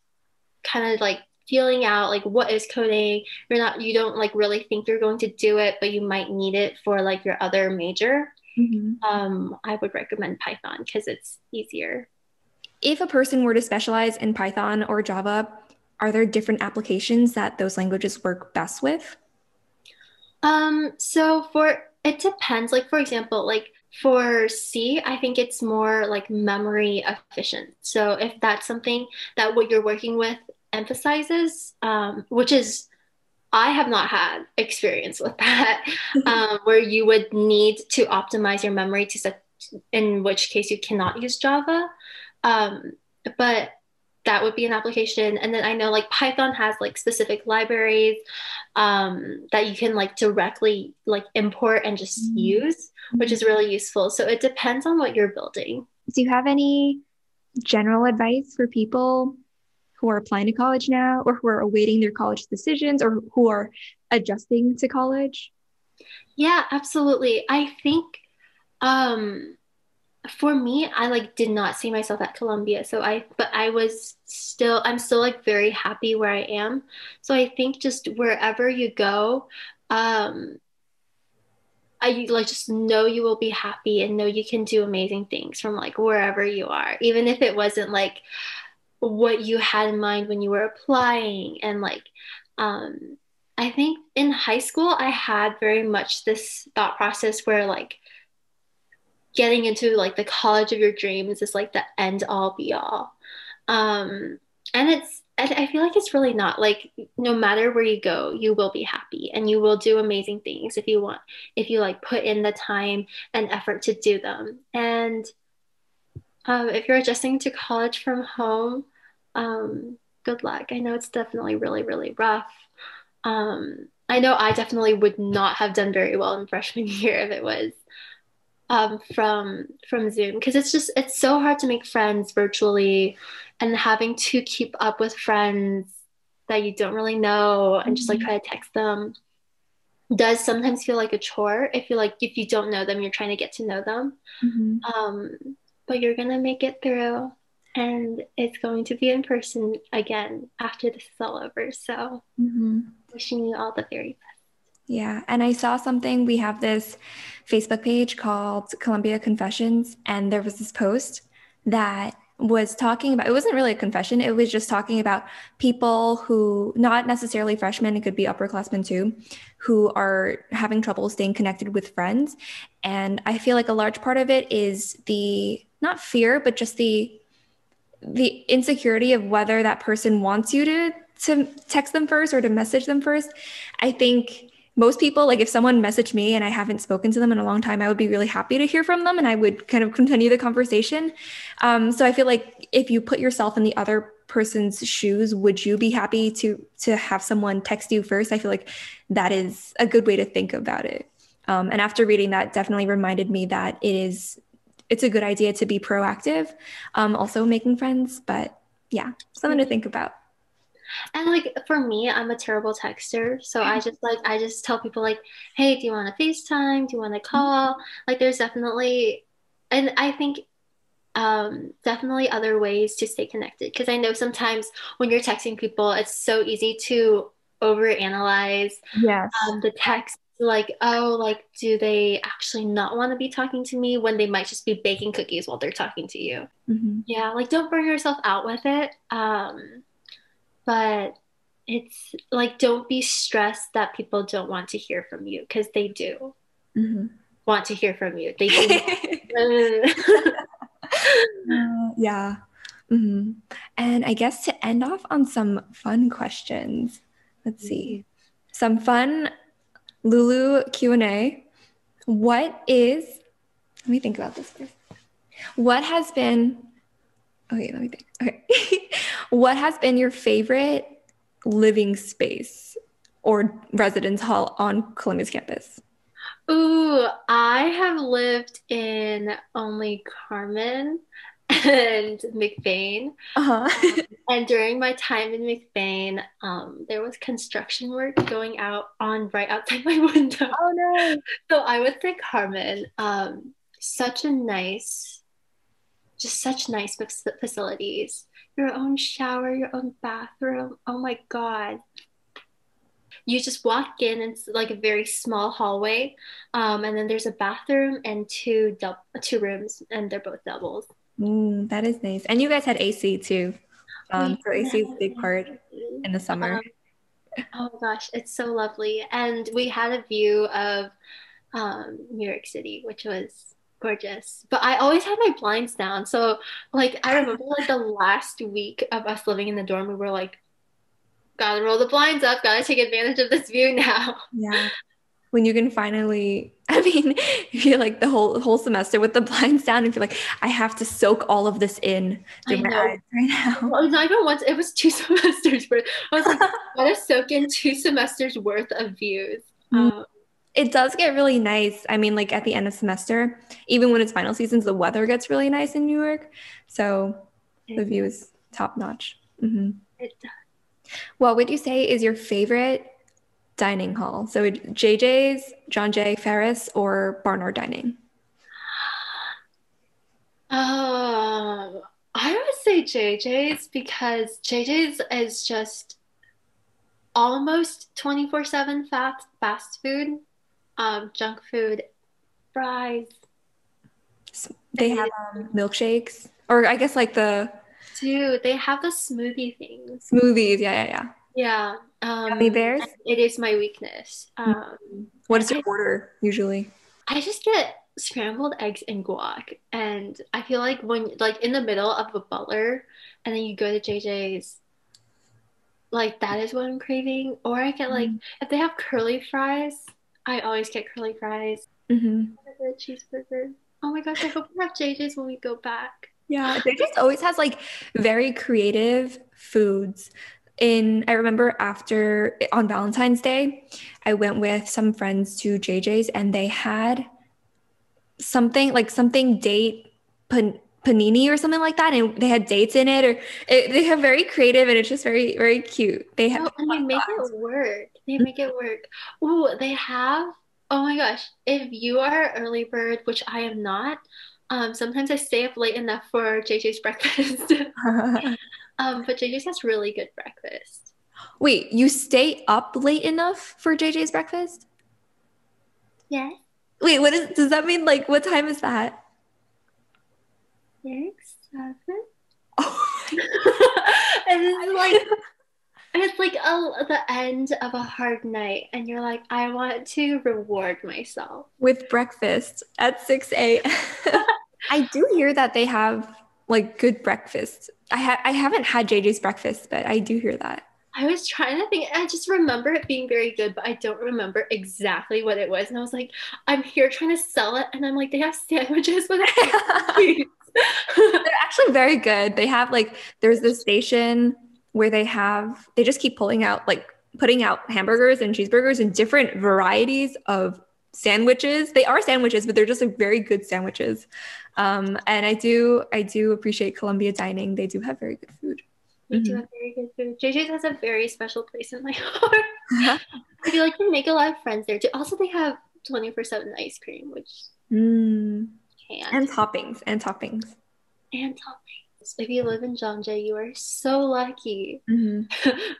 kind of like feeling out like what is coding you're not you don't like really think you're going to do it but you might need it for like your other major mm-hmm. um, i would recommend python because it's easier if a person were to specialize in python or java are there different applications that those languages work best with um so for it depends like for example like for C, I think it's more like memory efficient. So if that's something that what you're working with emphasizes, um, which is I have not had experience with that, um, where you would need to optimize your memory to set, in which case you cannot use Java. Um, but that would be an application. And then I know like Python has like specific libraries um, that you can like directly like import and just mm-hmm. use, which is really useful. So it depends on what you're building. Do you have any general advice for people who are applying to college now or who are awaiting their college decisions or who are adjusting to college? Yeah, absolutely. I think um for me, I like did not see myself at Columbia. So I but I was still I'm still like very happy where I am. So I think just wherever you go, um I like just know you will be happy and know you can do amazing things from like wherever you are. Even if it wasn't like what you had in mind when you were applying and like um I think in high school I had very much this thought process where like getting into like the college of your dreams is like the end all be all. Um and it's I feel like it's really not like no matter where you go, you will be happy and you will do amazing things if you want, if you like put in the time and effort to do them. And um, if you're adjusting to college from home, um, good luck. I know it's definitely really, really rough. Um, I know I definitely would not have done very well in freshman year if it was um, from from Zoom because it's just it's so hard to make friends virtually, and having to keep up with friends that you don't really know and just like mm-hmm. try to text them does sometimes feel like a chore if you like if you don't know them you're trying to get to know them mm-hmm. um, but you're gonna make it through and it's going to be in person again after this is all over. So, mm-hmm. wishing you all the very best. Yeah. And I saw something. We have this Facebook page called Columbia Confessions, and there was this post that was talking about it wasn't really a confession it was just talking about people who not necessarily freshmen it could be upperclassmen too who are having trouble staying connected with friends and i feel like a large part of it is the not fear but just the the insecurity of whether that person wants you to to text them first or to message them first i think most people like if someone messaged me and i haven't spoken to them in a long time i would be really happy to hear from them and i would kind of continue the conversation um, so i feel like if you put yourself in the other person's shoes would you be happy to to have someone text you first i feel like that is a good way to think about it um, and after reading that definitely reminded me that it is it's a good idea to be proactive, um, also making friends. But yeah, something to think about. And like for me, I'm a terrible texter. So I just like I just tell people like, hey, do you want to FaceTime? Do you want to call? Like there's definitely and I think um, definitely other ways to stay connected because I know sometimes when you're texting people, it's so easy to overanalyze Yes. um, the text. Like, oh, like, do they actually not want to be talking to me when they might just be baking cookies while they're talking to you? Mhm. Yeah, like, don't burn yourself out with it. Um, but it's like, don't be stressed that people don't want to hear from you because they do Mhm. want to hear from you. They do. Uh, yeah. Mhm. And I guess to end off on some fun questions, let's see. Some fun Lulu Q&A. What is Let me think about this first. What has been Okay, let me think. Okay. what has been your favorite living space or residence hall on Columbia's campus? Ooh, I have lived in only Carman and McBain. Uh-huh. And during my time in McBain, um, there was construction work going out on right outside my window. oh no. So I would say Carman, um, such a nice, just such nice facilities. Your own shower, your own bathroom. Oh my God. You just walk in, and it's like a very small hallway, um, and then there's a bathroom and two two rooms, and they're both doubles. Mm, that is nice. And you guys had AC too. Um, so AC is a big part in the summer. Um, oh my gosh, it's so lovely. And we had a view of um, New York City, which was gorgeous. But I always had my blinds down. So like I remember like the last week of us living in the dorm, we were like, gotta roll the blinds up, gotta take advantage of this view now. Yeah. When you can finally, I mean, you feel like the whole whole semester with the blinds down and feel like I have to soak all of this in through my eyes right now. Well, not even once, it was two semesters worth. I was like, gotta soak in two semesters worth of views. Mm. Um, It does get really nice. I mean, like at the end of semester, even when it's final seasons, the weather gets really nice in New York. So the view is top notch. hmm it, What would you say is your favorite dining hall? So JJ's, John Jay. Ferris, or Barnard Dining? Um, I would say JJ's because JJ's is just almost 24/7 fast fast food, um, junk food, fries. They have um, milkshakes, or I guess like the Dude, they have the smoothie things. smoothies. Yeah, yeah, yeah. Yeah. Um, Gummy bears? It is my weakness. Um, What is your order usually? I just get scrambled eggs and guac, and I feel like when like in the middle of a Butler, and then you go to JJ's, like that is what I'm craving. Or I get like if they have curly fries, I always get curly fries. hmm The cheeseburger. Oh my gosh, I hope we have JJ's when we go back. Yeah, they just always has like very creative foods. In I remember after on Valentine's Day, I went with some friends to JJ's and they had something like something date pan- panini or something like that, and they had dates in it, or it, they have very creative and it's just very very cute. They have Oh, and they make it work. They make it work. Oh, they have. Oh my gosh, if you are an early bird, which I am not, um, sometimes I stay up late enough for JJ's breakfast. um, but JJ's has really good breakfast. Wait, you stay up late enough for JJ's breakfast? Yes, Wait, what is does that mean? Like, what time is that? six, seven. Oh, and it's like it's like a, the end of a hard night, and you're like, I want to reward myself. with breakfast at 6 a.m. I do hear that they have like good breakfast. I ha- I haven't had JJ's breakfast, but I do hear that. I was trying to think. I just remember it being very good, but I don't remember exactly what it was. And I was like, I'm here trying to sell it, and I'm like, they have sandwiches with it. They're actually very good. They have like there's this station where they have they just keep pulling out like putting out hamburgers and cheeseburgers and different varieties of sandwiches. They are sandwiches, but they're just like very good sandwiches. Um, and I do I do appreciate Columbia dining. They do have very good food. They do have very good food. JJ's has a very special place in my heart. I feel like you make a lot of friends there too. Also, they have 24 7 ice cream, which Mm. can And toppings and toppings. and toppings. If you live in John Jay, you are so lucky Mhm.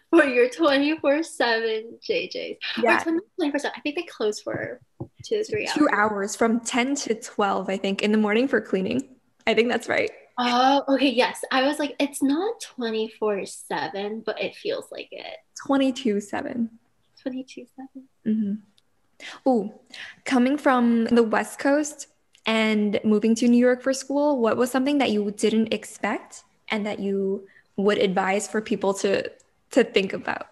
for your 24 7 JJs. Yeah. Or 24 7. I think they close for two to three hours. Two hours from 10 to 12, I think, in the morning for cleaning. I think that's right. Oh, okay. Yes. I was like, it's not 24 7, but it feels like it. 22 7. 22 7. Mm-hmm. Oh, coming from the West Coast and moving to New York for school, what was something that you didn't expect and that you would advise for people to to think about?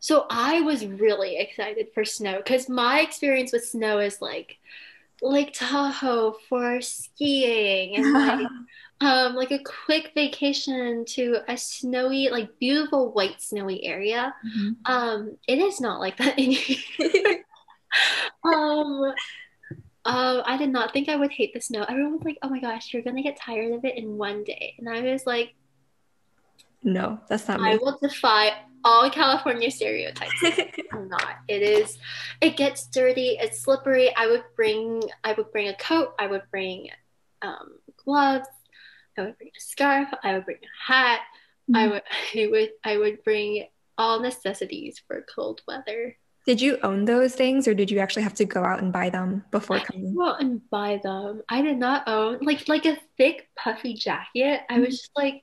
So I was really excited for snow because my experience with snow is like Lake Tahoe for skiing and like um like a quick vacation to a snowy like beautiful white snowy area. Um it is not like that in um um, I did not think I would hate the snow. Everyone was like, "Oh my gosh, you're gonna get tired of it in one day," and I was like, no, that's not "I me. will defy all California stereotypes." I'm not. It is. It gets dirty. It's slippery. I would bring. I would bring a coat. I would bring um, gloves. I would bring a scarf. I would bring a hat. I would. I would. I would bring all necessities for cold weather. Did you own those things or did you actually have to go out and buy them before coming? go out and buy them. I did not own like like a thick puffy jacket. I was just like,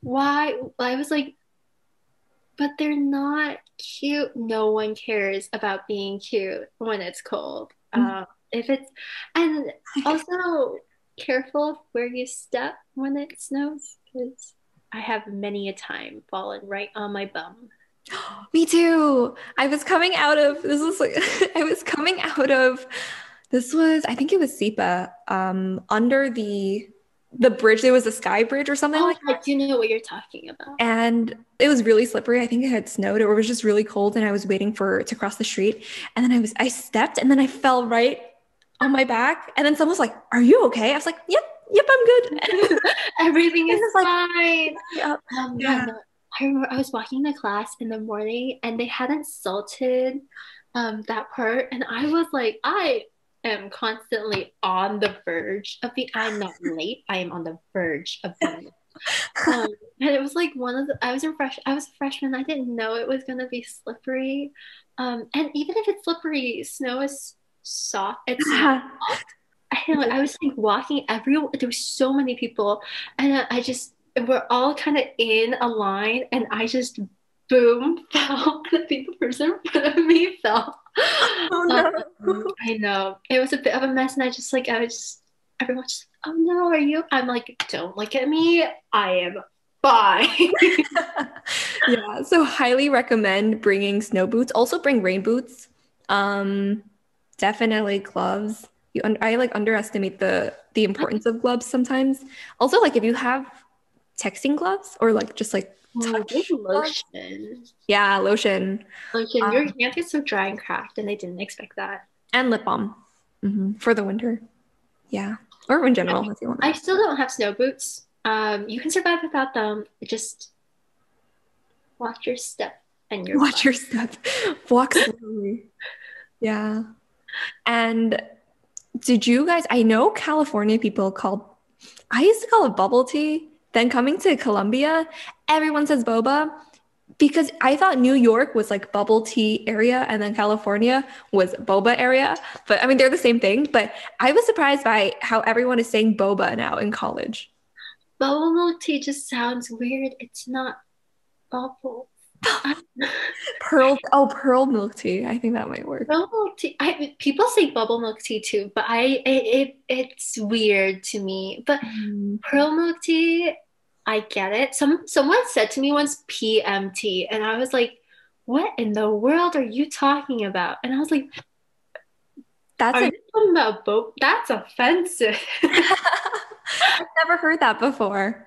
why? I was like, but they're not cute. No one cares about being cute when it's cold. Mhm. Uh, if it's and also careful of where you step when it snows because I have many a time fallen right on my bum. Me too. I was coming out of this was like I was coming out of this was I think it was CEPSR um under the the bridge there was a sky bridge or something Oh, like I do know what you're talking about. and it was really slippery. I think it had snowed or it was just really cold and I was waiting for to cross the street and then I was I stepped and then I fell right on my back and then someone was like, "Are you okay?" I was like, "Yep, yep, I'm good." Everything is like- fine. Yep. Um, Yeah. no, I remember I was walking to class in the morning and they hadn't salted um, that part. And I was like, I am constantly on the verge of being, I'm not late, I am on the verge of being. Um, and it was like one of the, I was a fresh, I was a freshman. I didn't know it was going to be slippery. Um, and even if it's slippery, snow is soft. It's I don't know. I was like walking everywhere. There were so many people, and I, I just we're all kind of in a line, and I just boom fell. And I think the person in front of me fell. Oh, no. Um, I know it was a bit of a mess, and I just like I was just everyone's just oh no, are you? I'm like don't look at me. I am fine. yeah, so highly recommend bringing snow boots. Also bring rain boots. Um, definitely gloves. You un- I like underestimate the the importance of gloves sometimes. Also, like if you have texting gloves or like just like gloves. lotion. Yeah, lotion Lotion. Um, Your hands get so dry and cracked, and they didn't expect that. and lip balm Mhm, for the winter. Yeah, or in general if you want. I still don't have snow boots. Um, you can survive without them. Just watch your step and your Watch your step. Walk slowly. yeah. And did you guys, I know California people call, I used to call it bubble tea. Then coming to Columbia, everyone says boba because I thought New York was like bubble tea area and then California was boba area. But I mean, they're the same thing. But I was surprised by how everyone is saying boba now in college. bubble milk tea just sounds weird. It's not bubble. Pearl, oh, pearl milk tea. I think that might work. Bubble tea. I people say bubble milk tea too, but I it, it it's weird to me. But mm-hmm. pearl milk tea, I get it. Some someone said to me once PMT, and I was like, "What in the world are you talking about?" And I was like, That's "Are a talking about boat? That's offensive." I've never heard that before.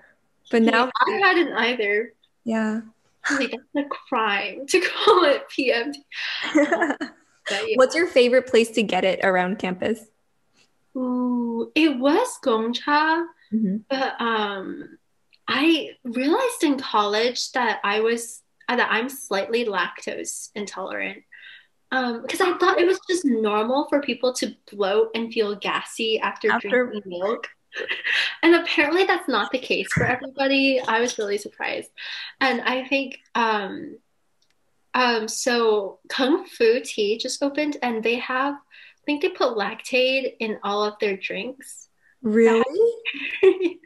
But now, I hadn't either. yeah. Like, that's a crime to call it PMT. Yeah. What's your favorite place to get it around campus? Ooh, it was Gong Cha, Mhm. but um, I realized in college that I was that I'm slightly lactose intolerant. Um, because I thought it was just normal for people to bloat and feel gassy after, After- drinking milk. and apparently that's not the case for everybody. I was really surprised. And I think um um so Kung Fu Tea just opened and they have I think they put Lactaid in all of their drinks. Really?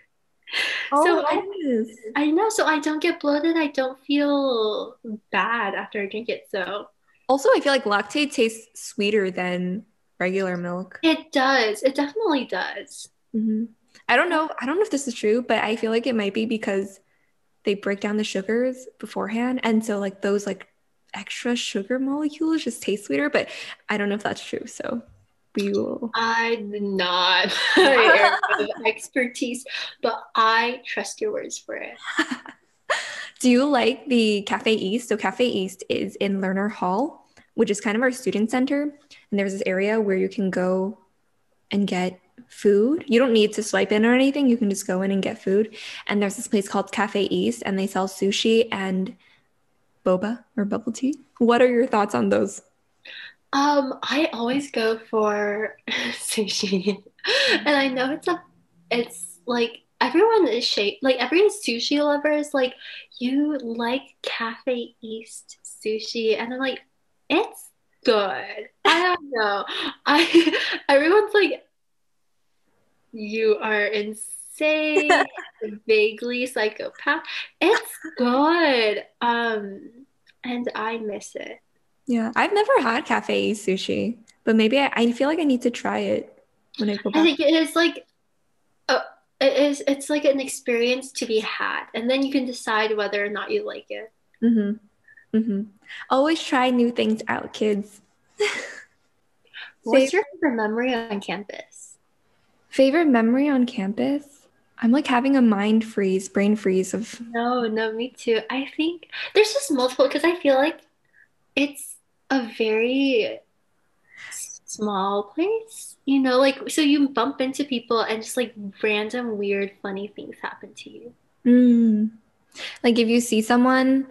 oh, so I, I know. So I don't get bloated. I don't feel bad after I drink it. So also, I feel like Lactaid tastes sweeter than regular milk. It does. It definitely does. Mm-hmm. I don't know. I don't know if this is true, but I feel like it might be because they break down the sugars beforehand, and so like those like extra sugar molecules just taste sweeter. But I don't know if that's true. So we will. I'm not expertise, but I trust your words for it. Do you like the Cafe East? So Cafe East is in Lerner Hall, which is kind of our student center, and there's this area where you can go and get food. You don't need to swipe in or anything. You can just go in and get food. And there's this place called Cafe East, and they sell sushi and boba or bubble tea. What are your thoughts on those? Um, I always go for sushi, and I know it's a, it's like everyone is shaped like every sushi lover is like you like Cafe East sushi, and I'm like, it's good. I don't know. I everyone's like, you are insane, vaguely psychopath. It's good. Um, and I miss it. Yeah, I've never had cafe sushi, but maybe I, I feel like I need to try it when I go back. I think it is like, uh, it is. It's like an experience to be had, and then you can decide whether or not you like it. Mm-hmm. Mm-hmm. Always try new things out, kids. What's your favorite memory on campus? Favorite memory on campus? I'm like having a mind freeze, brain freeze of. No, no, me too. I think there's just multiple because I feel like it's a very small place, you know, like so you bump into people and just like random weird funny things happen to you. Mm. Like if you see someone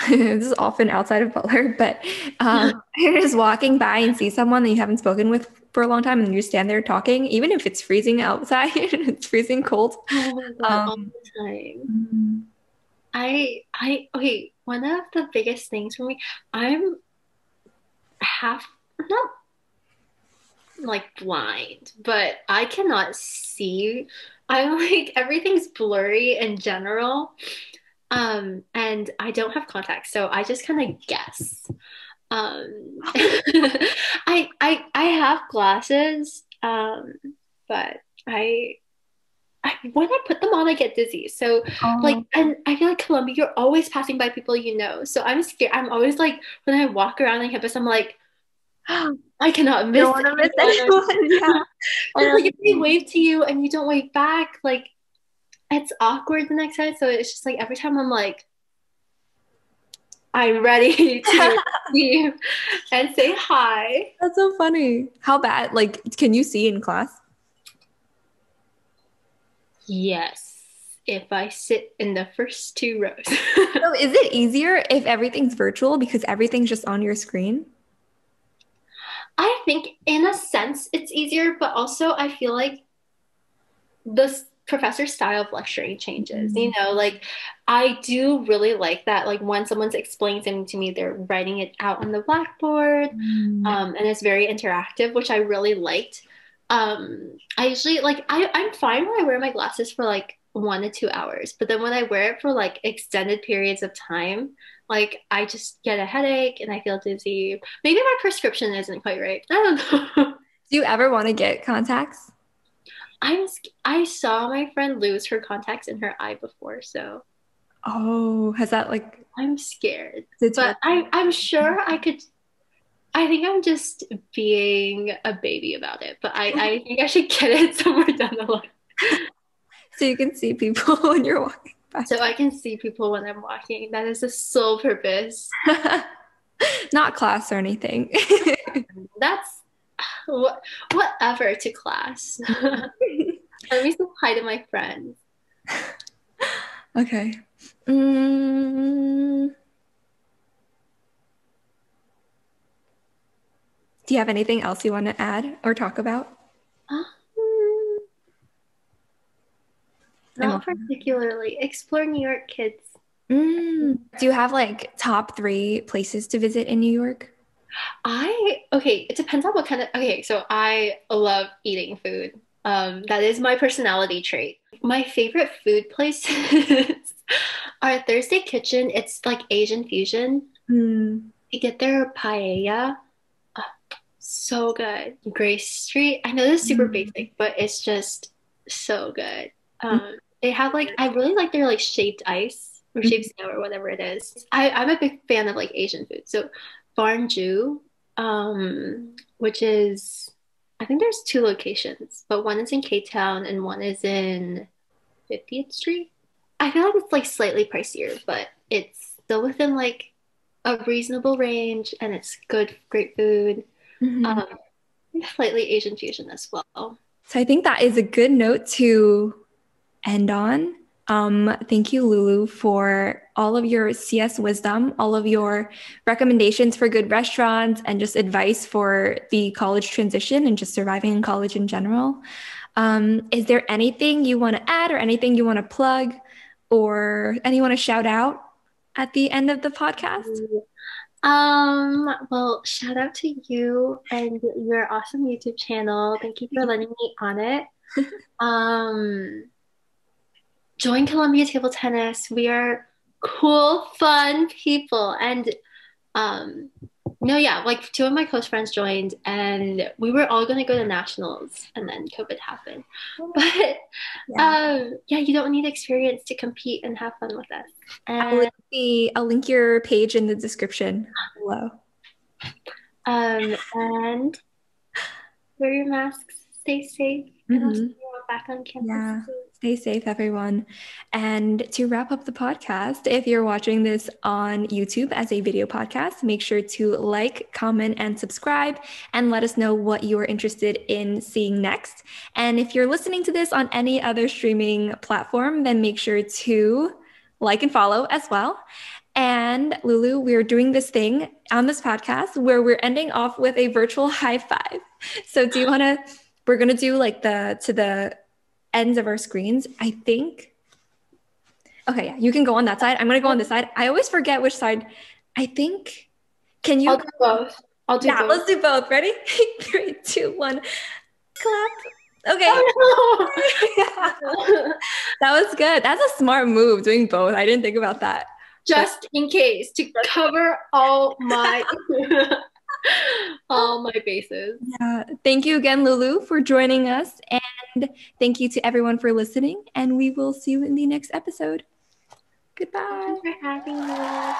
this is often outside of Butler, but um, you're just walking by and see someone that you haven't spoken with for a long time, and you stand there talking, even if it's freezing outside, it's freezing cold. Oh god, um, I, I, okay. One of the biggest things for me, I'm half not like blind, but I cannot see. I'm like everything's blurry in general. Um, and I don't have contacts, so I just kind of guess. Um, I I I have glasses, um, but I, I when I put them on, I get dizzy. So oh. like, and I feel like Columbia, you're always passing by people you know. So I'm scared. I'm always like when I walk around on campus, I'm like. I cannot miss, don't anyone. miss anyone. yeah. and like if they wave to you and you don't wave back, like it's awkward the next time. So it's just like every time I'm like, I'm ready to leave and say hi. That's so funny. How bad? Like, can you see in class? Yes. If I sit in the first two rows. so is it easier if everything's virtual because everything's just on your screen? I think in a sense it's easier, but also I feel like the professor's style of lecturing changes. Mm-hmm. You know, like I do really like that. Like when someone's explaining something to me, they're writing it out on the blackboard, mm-hmm. um, and it's very interactive, which I really liked. Um, I usually like I, I'm fine when I wear my glasses for like one to two hours, but then when I wear it for like extended periods of time, like I just get a headache and I feel dizzy. Maybe my prescription isn't quite right. I don't know. Do you ever want to get contacts? I'm I saw my friend lose her contacts in her eye before, so. Oh, has that like? I'm scared, but I I'm sure I could. I think I'm just being a baby about it, but I I think I should get it somewhere down the line. so you can see people when you're walking by. So I can see people when I'm walking. That is the sole purpose. Not class or anything. That's what, whatever to class. Let me say hi to my friends. Okay. Mm. Do you have anything else you want to add or talk about? Um, Not particularly. Explore New York, kids. Mm. Do you have like top three places to visit in New York? I okay, it depends on what kind of okay, so I love eating food. Um, that is my personality trait. My favorite food places are Thursday Kitchen. It's like Asian fusion. Mm. You get their paella. So good. Grace Street. I know this is super Mm. basic, but it's just so good. Um, they have like I really like their like shaved ice or shaved snow or whatever it is. I, I'm a big fan of like Asian food. So Barn Joo, um, which is I think there's two locations, but one is in K Town and one is in 50th Street. I feel like it's like slightly pricier, but it's still within like a reasonable range and it's good, great food. Mhm. Um, slightly Asian fusion as well. So I think that is a good note to end on. Um, thank you, Lulu, for all of your CS wisdom, all of your recommendations for good restaurants, and just advice for the college transition and just surviving in college in general. Um, is there anything you want to add or anything you want to plug or anyone to shout out at the end of the podcast? Um, well, shout out to you and your awesome YouTube channel. Thank you for letting me on it. Um, join Columbia Table Tennis. We are cool, fun people. And um, no, yeah, like two of my close friends joined, and we were all gonna go to nationals, and then COVID happened. But Yeah. um, yeah, you don't need experience to compete and have fun with us. I'll And link, the, I'll link your page in the description below. Um, and wear your masks, stay safe, and Mhm. see you back on campus. Yeah. Stay safe, everyone. And to wrap up the podcast, if you're watching this on YouTube as a video podcast, make sure to like, comment, and subscribe and let us know what you are interested in seeing next. And if you're listening to this on any other streaming platform, then make sure to like and follow as well. And Lulu, we're doing this thing on this podcast where we're ending off with a virtual high five. So do you want to? We're gonna do like the to the ends of our screens. I think. Okay, yeah, you can go on that side. I'm gonna go on this side. I always forget which side. I think. Can you? I'll do both. I'll do yeah, both. let's do both. Ready? Three, two, one. Clap. Okay. Oh, no. that was good. That's a smart move doing both. I didn't think about that. Just in case to cover all my all my bases. Yeah. Thank you again, Lulu, for joining us. And thank you to everyone for listening. And we will see you in the next episode. Goodbye. Thanks for having me.